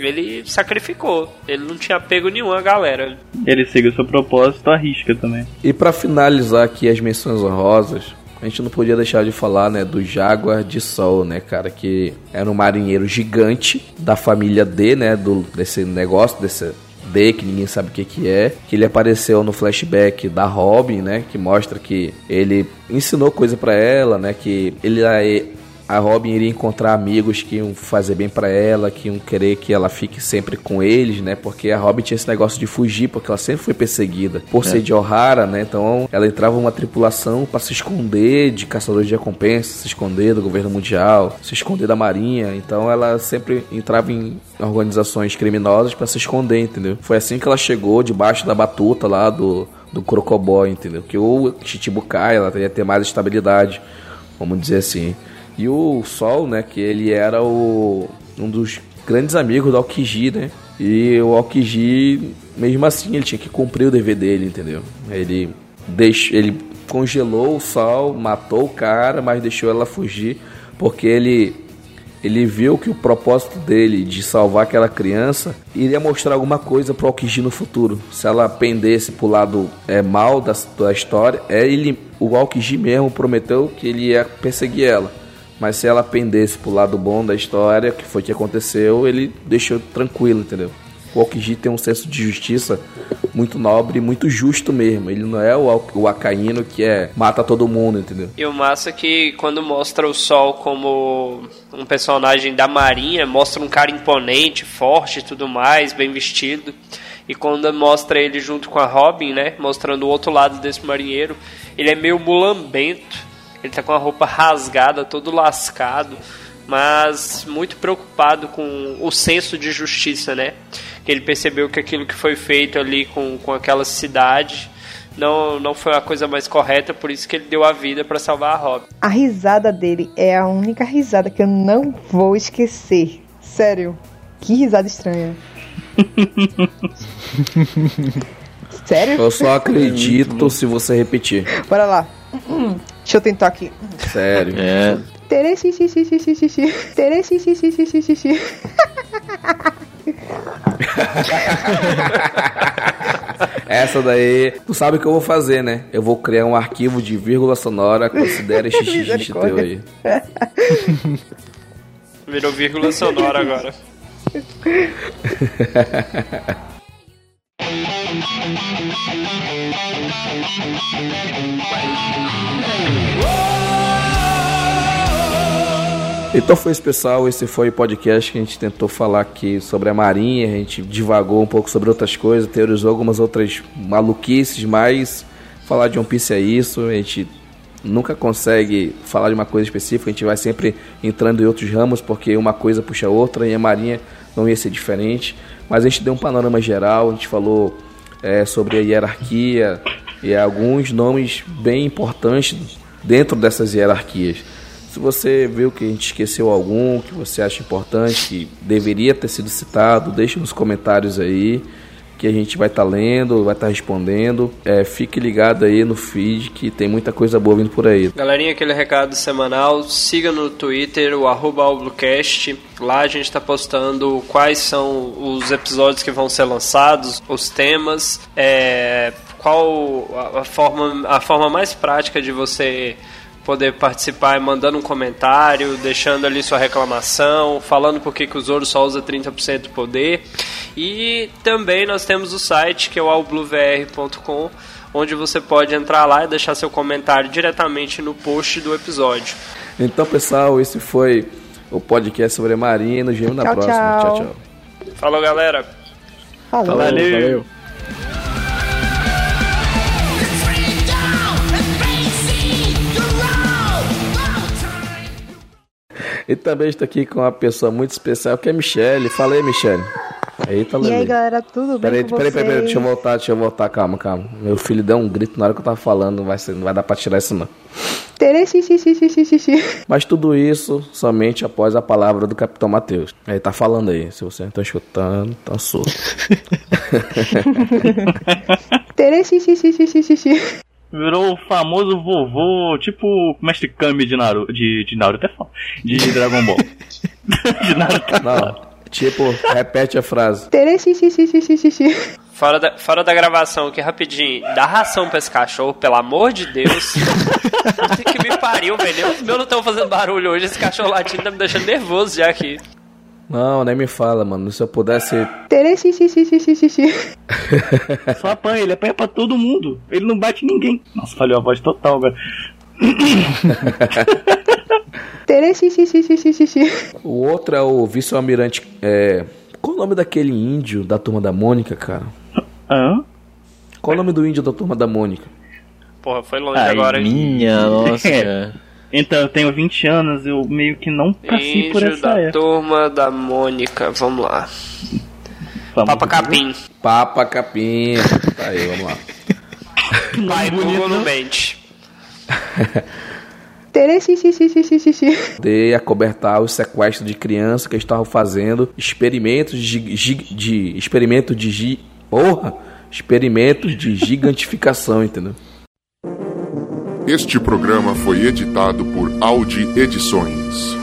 Ele sacrificou. Ele não tinha pego nenhum a galera. Ele seguiu seu propósito à risca também. E para finalizar aqui as menções honrosas, a gente não podia deixar de falar, né, do Jaguar de Sol, né, cara, que era um marinheiro gigante da família D, né, do desse negócio, desse D, que ninguém sabe o que, que é, que ele apareceu no flashback da Robin, né, que mostra que ele ensinou coisa para ela, né, que ele a Robin iria encontrar amigos que iam fazer bem para ela, que iam querer que ela fique sempre com eles, né? Porque a Robin tinha esse negócio de fugir, porque ela sempre foi perseguida por é. ser de O'Hara, né? Então ela entrava numa tripulação para se esconder de caçadores de recompensa, se esconder do governo mundial, se esconder da marinha. Então ela sempre entrava em organizações criminosas para se esconder, entendeu? Foi assim que ela chegou debaixo da batuta lá do do Crocoboy, entendeu? Que o Chichibukai ela ia ter mais estabilidade, vamos dizer assim. E o Sol, né, que ele era o, um dos grandes amigos do Aokiji, né? E o Aokiji, mesmo assim, ele tinha que cumprir o dever dele, entendeu? Ele, deixou, ele congelou o Sol, matou o cara, mas deixou ela fugir, porque ele ele viu que o propósito dele de salvar aquela criança iria mostrar alguma coisa para o Aokiji no futuro. Se ela pendesse pro lado é, mal da, da história, é ele, o Aokiji mesmo prometeu que ele ia perseguir ela. Mas se ela pendesse pro lado bom da história, que foi que aconteceu, ele deixou tranquilo, entendeu? O Aokiji tem um senso de justiça muito nobre muito justo mesmo. Ele não é o, o Acaíno que é mata todo mundo, entendeu? E o massa é que quando mostra o Sol como um personagem da marinha, mostra um cara imponente, forte e tudo mais, bem vestido. E quando mostra ele junto com a Robin, né, mostrando o outro lado desse marinheiro, ele é meio mulambento ele tá com a roupa rasgada, todo lascado, mas muito preocupado com o senso de justiça, né? que ele percebeu que aquilo que foi feito ali com, com aquela cidade não, não foi a coisa mais correta, por isso que ele deu a vida para salvar a Robin. A risada dele é a única risada que eu não vou esquecer. Sério, que risada estranha. Sério? Eu só acredito se você repetir. Bora lá. Deixa eu tentar aqui. Sério. É. Tere xixi xixi xixi xixi. Tere xixi xixi xixi xixi. Essa daí, tu sabe o que eu vou fazer, né? Eu vou criar um arquivo de vírgula sonora, considere xixi xixi teu aí. Virou vírgula sonora agora. Então foi isso, pessoal. Esse foi o podcast que a gente tentou falar aqui sobre a Marinha. A gente divagou um pouco sobre outras coisas, teorizou algumas outras maluquices, mas falar de One Piece é isso. A gente nunca consegue falar de uma coisa específica, a gente vai sempre entrando em outros ramos, porque uma coisa puxa a outra e a Marinha não ia ser diferente. Mas a gente deu um panorama geral, a gente falou é, sobre a hierarquia e alguns nomes bem importantes dentro dessas hierarquias. Se você viu que a gente esqueceu algum, que você acha importante, que deveria ter sido citado, deixe nos comentários aí, que a gente vai estar tá lendo, vai estar tá respondendo. É, fique ligado aí no feed, que tem muita coisa boa vindo por aí. Galerinha, aquele recado semanal, siga no Twitter o arroba Lá a gente está postando quais são os episódios que vão ser lançados, os temas, é, qual a forma, a forma mais prática de você poder participar mandando um comentário, deixando ali sua reclamação, falando por que o Zoro só usa 30% do poder. E também nós temos o site que é o allbluevr.com, onde você pode entrar lá e deixar seu comentário diretamente no post do episódio. Então, pessoal, esse foi o podcast sobre a Marinha. Nos vemos na tchau, próxima. Tchau, tchau. Falou, galera. Falou. Valeu. Valeu. E também estou aqui com uma pessoa muito especial, que é a Michelle. Fala aí, Michelle. Eita, e aí, galera, tudo bem peraí, com peraí, peraí, peraí, deixa eu voltar, deixa eu voltar, calma, calma. Meu filho deu um grito na hora que eu tava falando, não vai, ser, não vai dar pra tirar isso não. Mas tudo isso somente após a palavra do Capitão Mateus. Ele tá falando aí, se você não tá escutando, tá surdo. Virou o famoso vovô, tipo o Mestre Kami de Naruto, de, de Naruto até fala, de Dragon Ball. de Naruto. Não, tipo, repete a frase. Fora da, fora da gravação aqui, rapidinho. Dá ração pra esse cachorro, pelo amor de Deus. que me pariu, velho. Os meus não estão fazendo barulho hoje. Esse cachorro latindo tá me deixando nervoso já aqui. Não, nem me fala, mano. Se eu pudesse. Só apanha, ele apanha pra todo mundo. Ele não bate ninguém. Nossa, falhou a voz total, velho. o outro é o vice-almirante. É... Qual o nome daquele índio da turma da Mônica, cara? Hã? Qual o nome do índio da turma da Mônica? Porra, foi longe Ai, agora. Minha, nossa. Então, eu tenho 20 anos, eu meio que não passei Índio por essa da época. turma da Mônica, vamos lá. Vamos Papa Capim. Papa Capim. Tá aí, vamos lá. Pai Google no mente. De acobertar os sequestros de crianças que estavam fazendo experimentos de, de, de experimentos de porra, experimentos de gigantificação, entendeu? Este programa foi editado por Audi Edições.